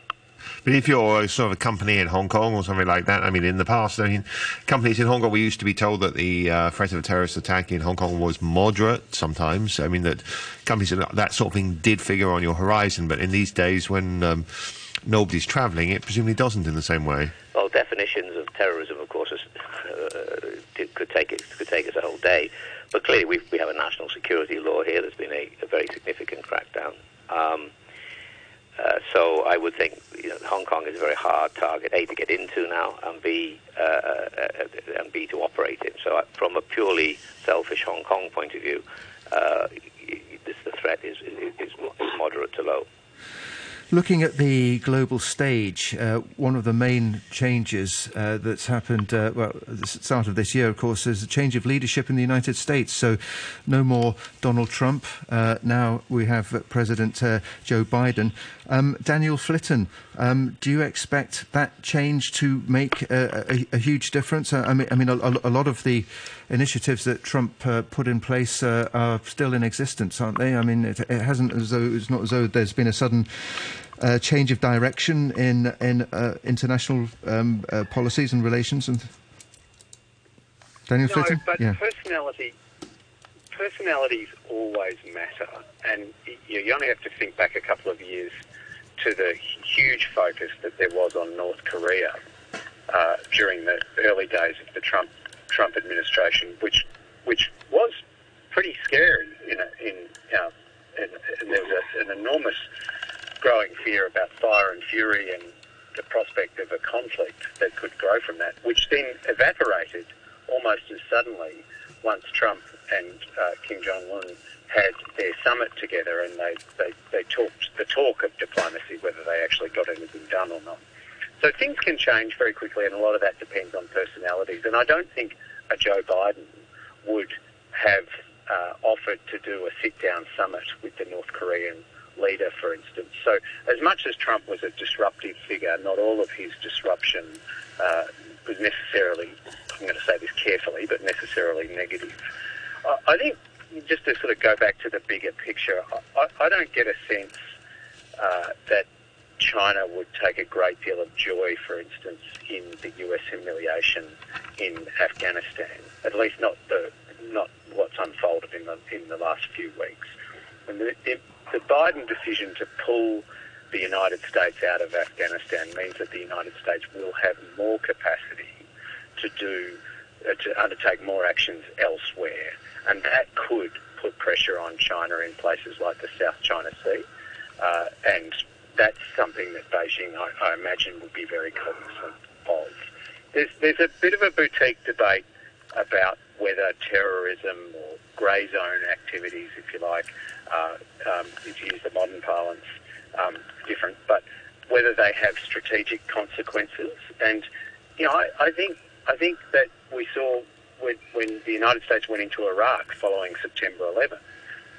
[SPEAKER 9] But if you're sort of a company in Hong Kong or something like that, I mean, in the past, I mean, companies in Hong Kong, we used to be told that the uh, threat of a terrorist attack in Hong Kong was moderate sometimes. I mean, that companies, that sort of thing did figure on your horizon. But in these days, when um, nobody's travelling, it presumably doesn't in the same way.
[SPEAKER 13] Well, definitions of terrorism, of course, is, uh, could take it could take us a whole day. But clearly, we we have a national security law here. There's been a, a very significant crackdown. Um, uh, so I would think you know, Hong Kong is a very hard target, A, to get into now, and B, uh, uh, and B, to operate in. So uh, from a purely selfish Hong Kong point of view, uh, this, the threat is, is, is moderate to low.
[SPEAKER 8] Looking at the global stage, one of the main changes that's happened, well, at the start of this year, of course, is a change of leadership in the United States. So, no more Donald Trump. Now we have President Joe Biden. Um, Daniel Flitton, um, do you expect that change to make a, a, a huge difference? Uh, I mean, I mean, a, a, lot of the initiatives that Trump put in place are still in existence, aren't they? I mean, it, it hasn't as though it's not as though there's been a sudden uh, change of direction in in uh, international um, uh, policies and relations? And Daniel
[SPEAKER 12] no,
[SPEAKER 8] Flitton?
[SPEAKER 12] but
[SPEAKER 8] yeah.
[SPEAKER 12] personality personalities always matter, and you, you only have to think back a couple of years to the huge focus that there was on North Korea uh, during the early days of the Trump Trump administration, which which was pretty scary in a, in, uh, there was a, an enormous growing fear about fire and fury and the prospect of a conflict that could grow from that, which then evaporated almost as suddenly once Trump and uh, Kim Jong Un had their summit together and they, they, they talked the talk of diplomacy, whether they actually got anything done or not. So things can change very quickly, and a lot of that depends on personalities. And I don't think a Joe Biden would have uh, offered to do a sit down summit with the North Korean leader, for instance. So, as much as Trump was a disruptive figure, not all of his disruption uh, was necessarily, I'm going to say this carefully, but necessarily negative. I, I think, just to sort of go back to the bigger picture, I, I don't get a sense uh, that China would take a great deal of joy, for instance, in the US humiliation in Afghanistan. At least not the not what's unfolded in the in the last few weeks. And the, the, the Biden decision to pull the United States out of Afghanistan means that the United States will have more capacity to do uh, to undertake more actions elsewhere, and that could put pressure on China in places like the South China Sea, uh, and that's something that Beijing, I, I imagine, would be very cognizant of. There's, there's a bit of a boutique debate about whether terrorism or grey zone activities, if you like, uh, um, if you use the modern parlance, um, different, but whether they have strategic consequences. And you know, I, I think I think that we saw when, when, the United States went into Iraq following September 11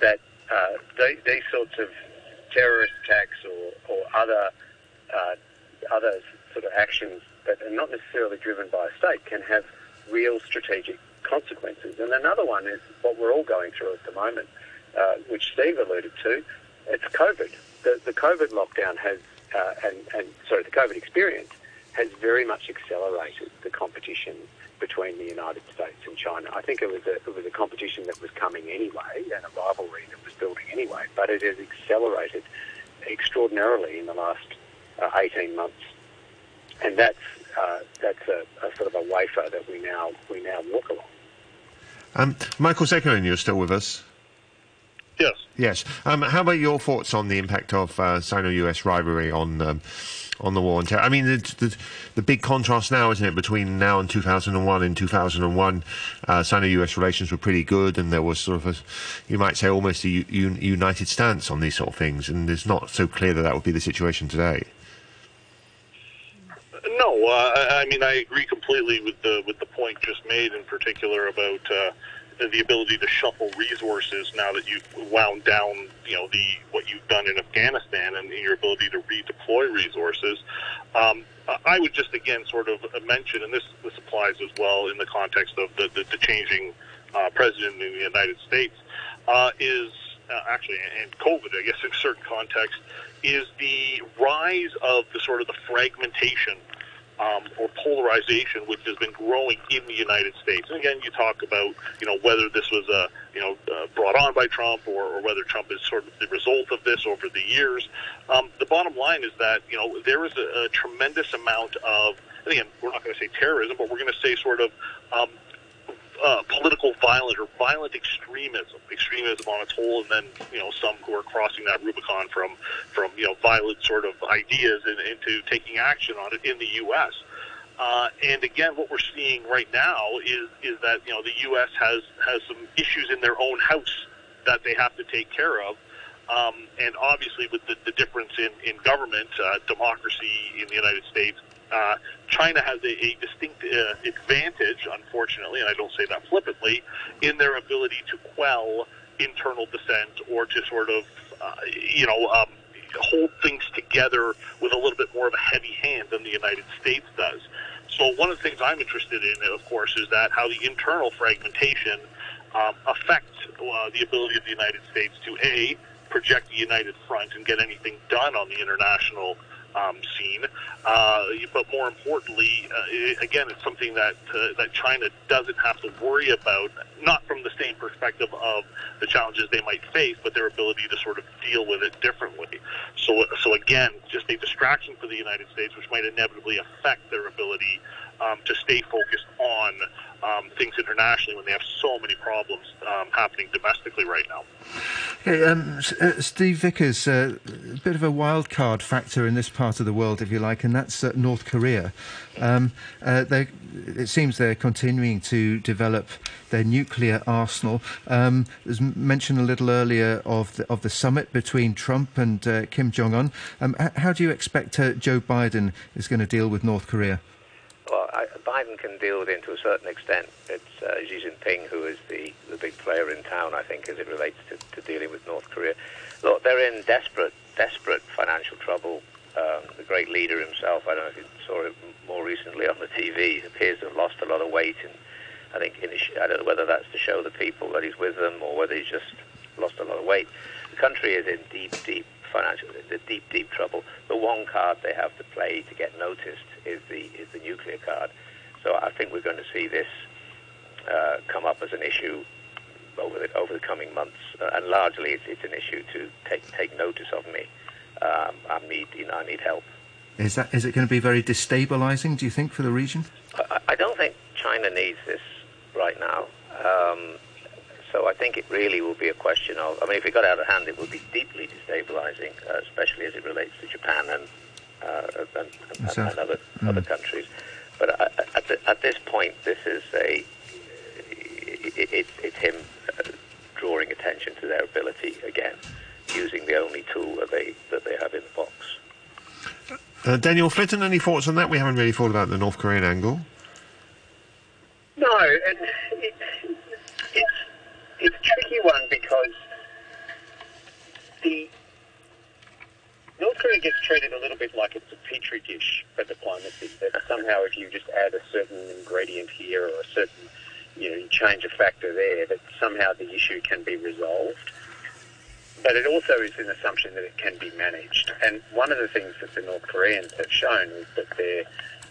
[SPEAKER 12] that uh, they, these sorts of terrorist attacks or, or other uh, other sort of actions that are not necessarily driven by a state can have real strategic consequences. And another one is what we're all going through at the moment, uh, which Steve alluded to. It's COVID. The, the COVID lockdown has, uh, and, and sorry, the COVID experience has very much accelerated the competition between the United States and China. I think it was a, it was a competition that was coming anyway and a rivalry that was building anyway, but it has accelerated extraordinarily in the last uh, 18 months. And that's, uh, that's a, a, sort of a wafer that we now, we now walk along.
[SPEAKER 9] Um, Michael Zekulin, you're still with us.
[SPEAKER 10] Yes.
[SPEAKER 9] Yes. Um, how about your thoughts on the impact of uh, Sino-US rivalry on um, on the war on terror? I mean, the, the, the big contrast now, isn't it, between now and 2001? In 2001, uh, Sino-US relations were pretty good, and there was sort of a, you might say, almost a u- united stance on these sort of things. And it's not so clear that that would be the situation today.
[SPEAKER 10] No, uh, I mean I agree completely with the with the point just made, in particular about uh, the ability to shuffle resources now that you've wound down, you know, the what you've done in Afghanistan and your ability to redeploy resources. Um, I would just again sort of mention, and this this applies as well in the context of the the, the changing uh, president in the United States, uh, is uh, actually and COVID, I guess in certain context, is the rise of the sort of the fragmentation um, or polarization which has been growing in the United States. And again, you talk about you know whether this was a you know uh, brought on by Trump or, or whether Trump is sort of the result of this over the years. Um, the bottom line is that you know there is a, a tremendous amount of and again we're not going to say terrorism, but we're going to say sort of um, uh, political violence or violent extremism, extremism on its whole, and then you know some who are crossing that Rubicon from from you know violent sort of ideas and, into taking action on it in the U.S. Uh, and again, what we're seeing right now is is that you know the U.S. has has some issues in their own house that they have to take care of. Um, and obviously, with the, the difference in, in government, uh, democracy in the United States uh, China has a, a distinct uh, advantage, unfortunately, and I don't say that flippantly, in their ability to quell internal dissent or to sort of, uh, you know, um, hold things together with a little bit more of a heavy hand than the United States does. So one of the things I'm interested in, of course, is that how the internal fragmentation um, affects uh, the ability of the United States to a project the united front and get anything done on the international um, scene. Uh, but more importantly, uh, again, it's something that uh, that China doesn't have to worry about, not from the same perspective of the challenges they might face, but their ability to sort of deal with it differently. So, so again, just a distraction for the United States, which might inevitably affect their ability um, to stay focused on um, things internationally when they have so many problems um, happening domestically right now.
[SPEAKER 8] Okay, um, uh, Steve Vickers, uh, a bit of a wild card factor in this part of the world, if you like, and that's uh, North Korea. Um, uh, it seems they're continuing to develop their nuclear arsenal. Um, there's mentioned a little earlier of the, of the summit between Trump and uh, Kim Jong Un. Um, how do you expect Joe Biden is going to deal with North Korea?
[SPEAKER 13] I, Biden can deal with it to a certain extent. It's uh, Xi Jinping who is the, the big player in town, I think, as it relates to, to dealing with North Korea. Look, they're in desperate, desperate financial trouble. Um, the great leader himself, I don't know if you saw it more recently on the TV, appears to have lost a lot of weight. And I think in his, I don't know whether that's to show the people that he's with them or whether he's just lost a lot of weight. The country is in deep, deep financial, the deep, deep trouble. The one card they have to play to get noticed is the is the nuclear card. So I think we're going to see this uh, come up as an issue over the over the coming months, uh, and largely it's, it's, an issue to take take notice of me. Um, I need you know I need help.
[SPEAKER 8] Is that is it going to be very destabilising? Do you think for the region?
[SPEAKER 13] I, I don't think China needs this right now. Um, so I think it really will be a question of. I mean, if it got out of hand, it would be deeply destabilising, uh, especially as it relates to Japan and uh, and, and, and, other mm. other countries. But at, the, at, this point, this is a it, it, it's him uh, drawing attention to their ability again, using the only tool that they that they have in the box.
[SPEAKER 9] Uh, Daniel Flitton, any thoughts on that? We haven't really thought about the North Korean angle.
[SPEAKER 12] No, and it, it's it's a tricky one because the North Korea gets treated a little bit like it's a petri dish for diplomacy. That somehow, if you just add a certain ingredient here or a certain, you know, you change a factor there, that somehow the issue can be resolved. But it also is an assumption that it can be managed. And one of the things that the North Koreans have shown is that they're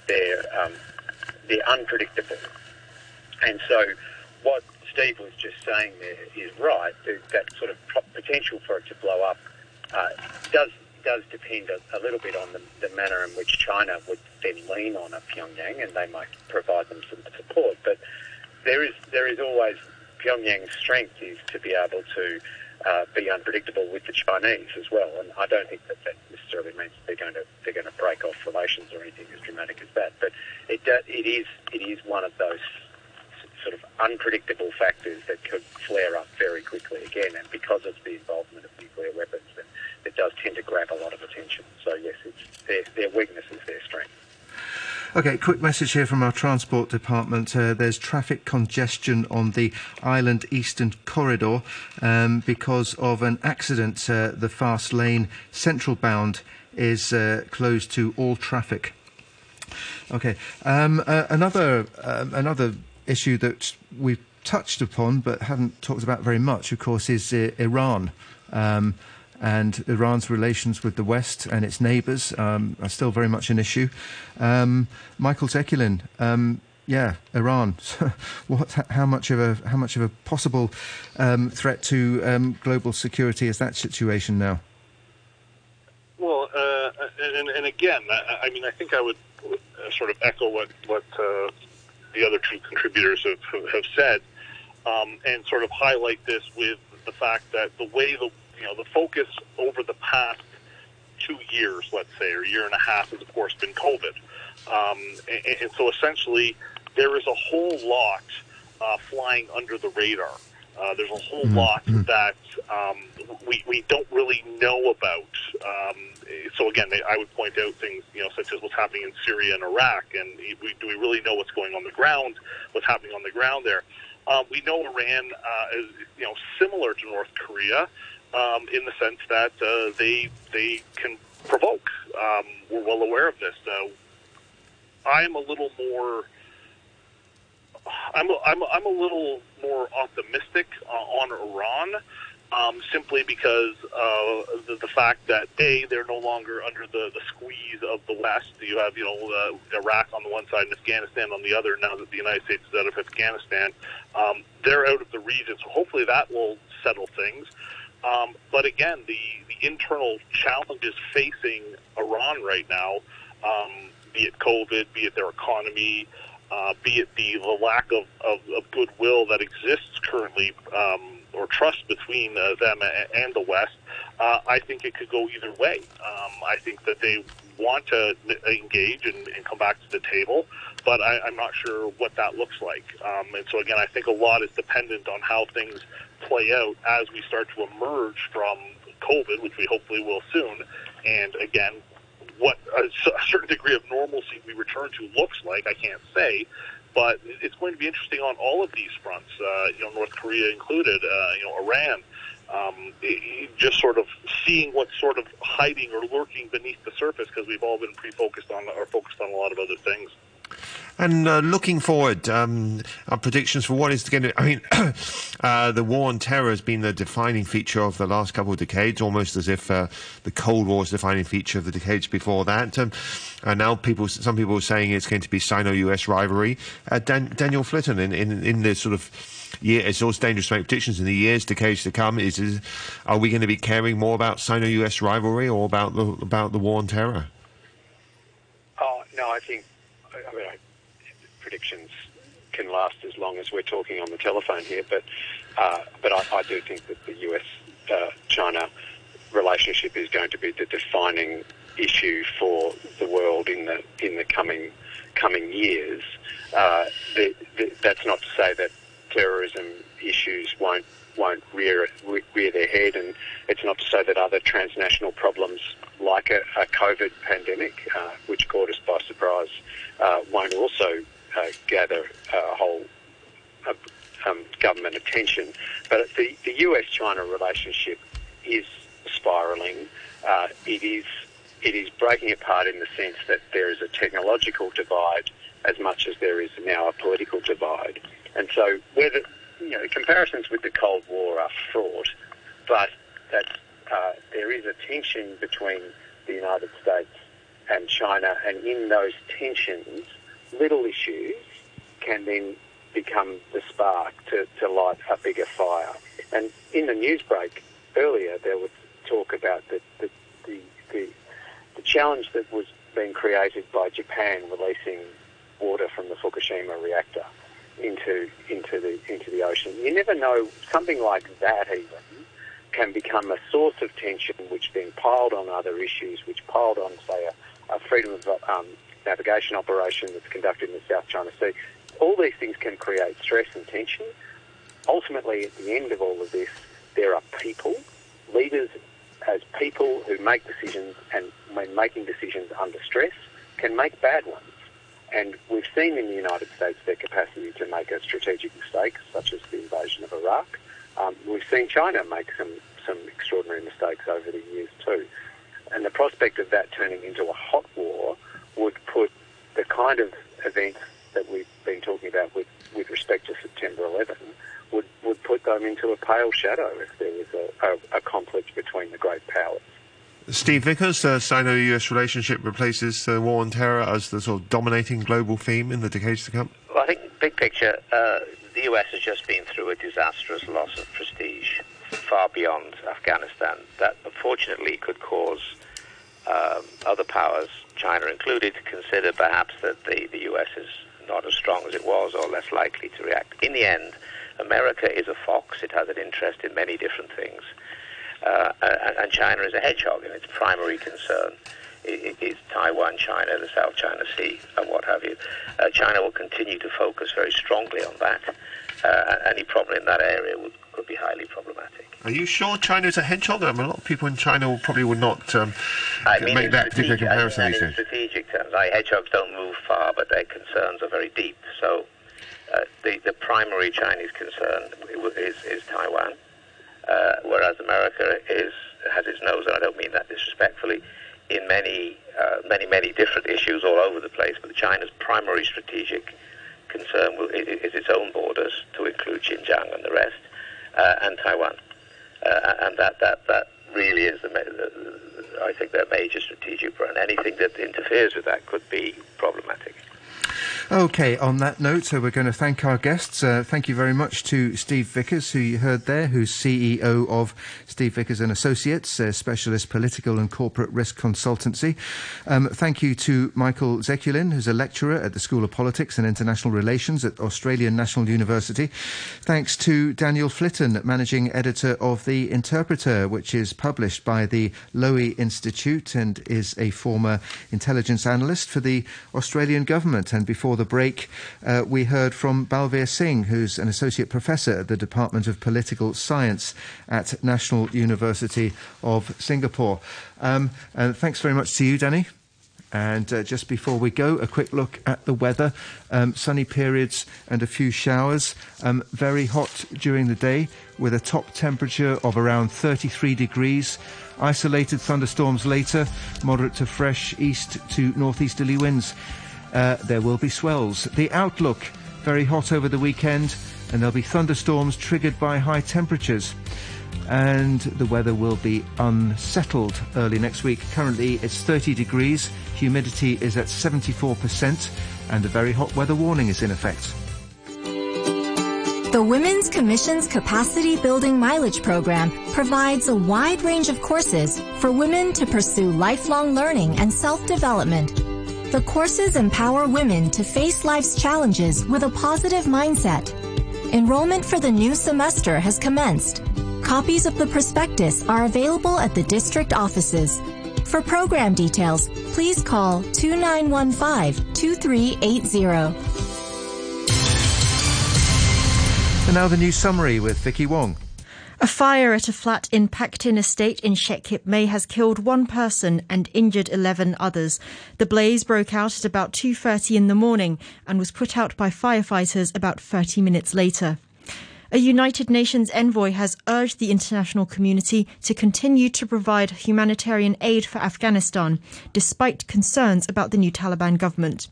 [SPEAKER 12] they're um, they're unpredictable. And so, what Steve was just saying there is right. That sort of potential for it to blow up uh, does does depend a, a little bit on the, the, manner in which China would then lean on a Pyongyang, and they might provide them some support. But there is there is always Pyongyang's strength is to be able to uh, be unpredictable with the Chinese as well, and I don't think that that necessarily means they're going to they're going to break off relations or anything as dramatic as that. But it it is it is one of those sort of unpredictable factors that could flare up very quickly again, and because of the involvement of nuclear weapons, then it does tend to grab a lot of attention. So yes, it's their, their weakness is their strength.
[SPEAKER 8] Okay, quick message here from our transport department. Uh, there's traffic congestion on the Island Eastern Corridor um, because of an accident. Uh, the fast lane central bound is uh, closed to all traffic. Okay, um, uh, another um, another issue that we've touched upon but haven't talked about very much, of course, is uh, Iran. Um, and Iran's relations with the West and its neighbours um, are still very much an issue. Um, Michael Zekulin, um, yeah, Iran. what? How much of a how much of a possible um, threat to um, global security is that situation now?
[SPEAKER 10] Well, uh, and, and again, I, I, mean, I think I would uh, sort of echo what what uh, the other two contributors have have said, um, and sort of highlight this with the fact that the way the you know, the focus over the past two years, let's say, or year and a half, has of course been COVID. Um, and, and, so essentially, there is a whole lot uh, flying under the radar. Uh, there's a whole mm-hmm. lot mm-hmm. that um, we, we don't really know about. Um, so again, I would point out things, you know, such as what's happening in Syria and Iraq, and we, do we really know what's going on the ground, what's happening on the ground there? Uh, we know Iran uh, is, you know, similar to North Korea um, in the sense that uh, they they can provoke. Um, we're well aware of this. Uh, I'm a little more. I'm a, I'm a, I'm a little more optimistic uh, on Iran, um, simply because uh, the, the fact that a they're no longer under the, the squeeze of the West. You have you know uh, Iraq on the one side and Afghanistan on the other. Now that the United States is out of Afghanistan, um, they're out of the region. So hopefully that will settle things. Um, but again, the, the internal challenges facing Iran right now, um, be it COVID, be it their economy, uh, be it the, the lack of, of, of goodwill that exists currently um, or trust between uh, them and the West, uh, I think it could go either way. Um, I think that they want to engage and, and come back to the table, but I, I'm not sure what that looks like. Um, and so, again, I think a lot is dependent on how things play out as we start to emerge from COVID, which we hopefully will soon. And again, what a, certain degree of normalcy we return to looks like, I can't say, but it's going to be interesting on all of these fronts. Uh, you know, North Korea included. Uh, you know, Iran. Um, just sort of seeing what's sort of hiding or lurking beneath the surface because we've all been pre-focused on or focused on a lot of other things.
[SPEAKER 9] And uh, looking forward, um, our predictions for what is going to. I mean, uh, the war on terror has been the defining feature of the last couple of decades, almost as if uh, the Cold War is the defining feature of the decades before that. Um, and now, people, some people are saying it's going to be Sino-US rivalry. Uh, Dan- Daniel Flitton, in, in, in the sort of year, it's always dangerous to make predictions in the years, decades to come. Is, is are we going to be caring more about Sino-US rivalry or about the about the war on terror?
[SPEAKER 12] Oh no, I think I mean, I, predictions can last as long as we're talking on the telephone here, but uh, but I, I, do think that the US uh, China relationship is going to be the defining issue for the world in the in the coming coming years. Uh, the, the, that's not to say that terrorism issues won't won't rear rear their head, and it's not to say that other transnational problems like a, a COVID pandemic, uh, which caught us by surprise, uh, won't also uh, gather a whole uh, um, government attention. But the, the US-China relationship is spiralling. Uh, it is it is breaking apart in the sense that there is a technological divide as much as there is now a political divide. And so, whether you know, comparisons with the Cold War are fraught, but that uh, there is a tension between the United States and China, and in those tensions, little issues can then become the spark to, to light a bigger fire. And in the news break earlier, there was talk about the, the, the, the, the challenge that was being created by Japan releasing water from the Fukushima reactor into into the into the ocean. You never know something like that even can become a source of tension, which then piled on other issues, which piled on, say, a, a freedom of um, navigation operation that's conducted in the South China Sea. All these things can create stress and tension. Ultimately, at the end of all of this, there are people, leaders as people who make decisions and when making decisions under stress can make bad ones. And we've seen in the United States their capacity to make a strategic mistake, such as the invasion of Iraq. Um, we've seen China make some, some extraordinary mistakes over the years too. And the prospect of that turning into a hot war would put the kind of events that we've been talking about with, with respect to September 11 would, would put them into a pale shadow if there was a, a, a conflict between the great powers.
[SPEAKER 9] Steve Vickers, the Sino-US relationship replaces the war on terror as the sort of dominating global theme in the decades to come.
[SPEAKER 13] Well, I think big picture, uh, the US has just been through a disastrous loss of prestige far beyond Afghanistan. That unfortunately could cause um, other powers, China included, to consider perhaps that the, the US is not as strong as it was or less likely to react. In the end, America is a fox. It has an interest in many different things. Uh, and China is a hedgehog, and its primary concern is Taiwan, China, the South China Sea, and what have you. Uh, China will continue to focus very strongly on that. Uh, any problem in that area would, could be highly problematic.
[SPEAKER 9] Are you sure China is a hedgehog? I mean, a lot of people in China probably would not um, I mean, make that particular comparison
[SPEAKER 13] I mean, in strategic terms, I, hedgehogs don't move far, but their concerns are very deep. So uh, the, the primary Chinese concern is, is Taiwan uh, whereas America is has its nose, and I don't mean that disrespectfully, in many, uh, many, many different issues all over the place. But China's primary strategic concern is, its own borders, to include Xinjiang and the rest, uh, and Taiwan, uh, and that that that really is the, the, I think their major strategic and anything that interferes with that could be problematic.
[SPEAKER 8] Okay, on that note, so we're going to thank our guests. Uh, thank you very much to Steve Vickers, who you heard there, who's CEO of Steve Vickers and Associates, a specialist political and corporate risk consultancy. Um, thank you to Michael Zekulin, who's a lecturer at the School of Politics and International Relations at Australian National University. Thanks to Daniel Flitton, managing editor of The Interpreter, which is published by the Lowy Institute and is a former intelligence analyst for the Australian government. And before the break, uh, we heard from Bilveer Singh, who's an associate professor at the Department of Political Science at National University of Singapore. Um, and thanks very much to you, Danny. And uh, just before we go, a quick look at the weather. Um, sunny periods and a few showers. Um, very hot during the day with a top temperature of around 33 degrees. Isolated thunderstorms later, moderate to fresh east to northeasterly winds uh, there will be swells. The outlook very hot over the weekend, and there'll be thunderstorms triggered by high temperatures. And the weather will be unsettled early next week. Currently, it's 30 degrees, humidity is at 74%, and a very hot weather warning is in effect.
[SPEAKER 14] The Women's Commission's Capacity Building Mileage Program provides a wide range of courses for women to pursue lifelong learning and self-development the courses empower women to face life's challenges with a positive mindset. Enrollment for the new semester has commenced. Copies of the prospectus are available at the district offices. For program details, please call 2915-2380.
[SPEAKER 8] And now the news summary with Vicky Wong.
[SPEAKER 15] A fire at a flat in Pak Tin Estate in Shek Kip Mei has killed one person and injured 11 others. The blaze broke out at about 2.30 in the morning and was put out by firefighters about 30 minutes later. A United Nations envoy has urged the international community to continue to provide humanitarian aid for Afghanistan, despite concerns about the new Taliban government.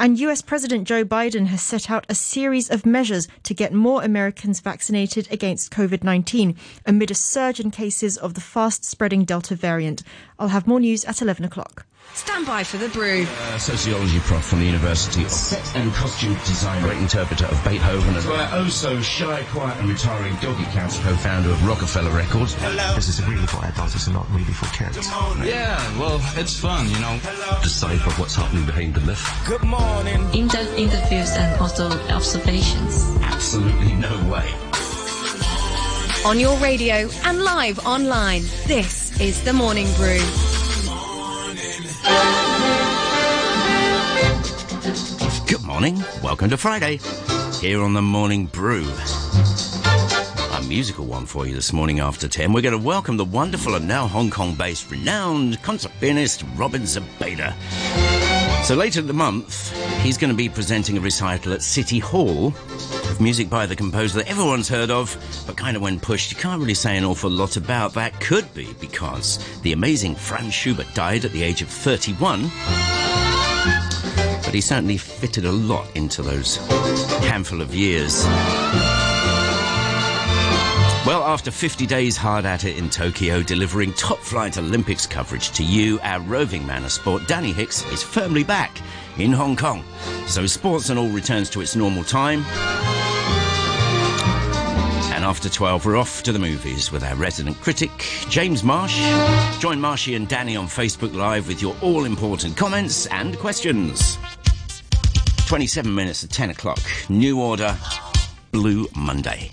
[SPEAKER 15] And US President Joe Biden has set out a series of measures to get more Americans vaccinated against COVID 19 amid a surge in cases of the fast spreading Delta variant. I'll have more news at 11 o'clock.
[SPEAKER 16] Stand by for the brew.
[SPEAKER 17] Uh, sociology prof from the university. of Set and costume designer, great interpreter of Beethoven. And our oh so shy, quiet and retiring doggy counts, co-founder of Rockefeller Records.
[SPEAKER 18] Hello. This is really for adults, it's not really for kids.
[SPEAKER 17] Yeah, well, it's fun, you know. Decipher what's happening behind the myth.
[SPEAKER 18] Good morning.
[SPEAKER 19] In-depth interviews and also observations.
[SPEAKER 17] Absolutely no way.
[SPEAKER 16] On your radio and live online, this is The Morning Brew.
[SPEAKER 20] Morning. Welcome to Friday. Here on the Morning Brew. A musical one for you this morning after 10. We're going to welcome the wonderful and now Hong Kong based renowned concert pianist Robin Zebaida. So later in the month,
[SPEAKER 4] He's going to be presenting a recital at City Hall of music by the composer that everyone's heard of, but kind of when pushed, you can't really say an awful lot about. That could be because the amazing Franz Schubert died at the age of 31 but he certainly fitted a lot into those handful of years. Well, after 50 days hard at it in Tokyo, delivering top flight Olympics coverage to you, our roving man of sport, Danny Hicks, is firmly back in Hong Kong. So sports and all returns to its normal time. And after 12, we're off to the movies with our resident critic, James Marsh. Join Marshy and Danny on Facebook Live with your all important comments and questions. 27 minutes to 10 o'clock. New order, Blue Monday.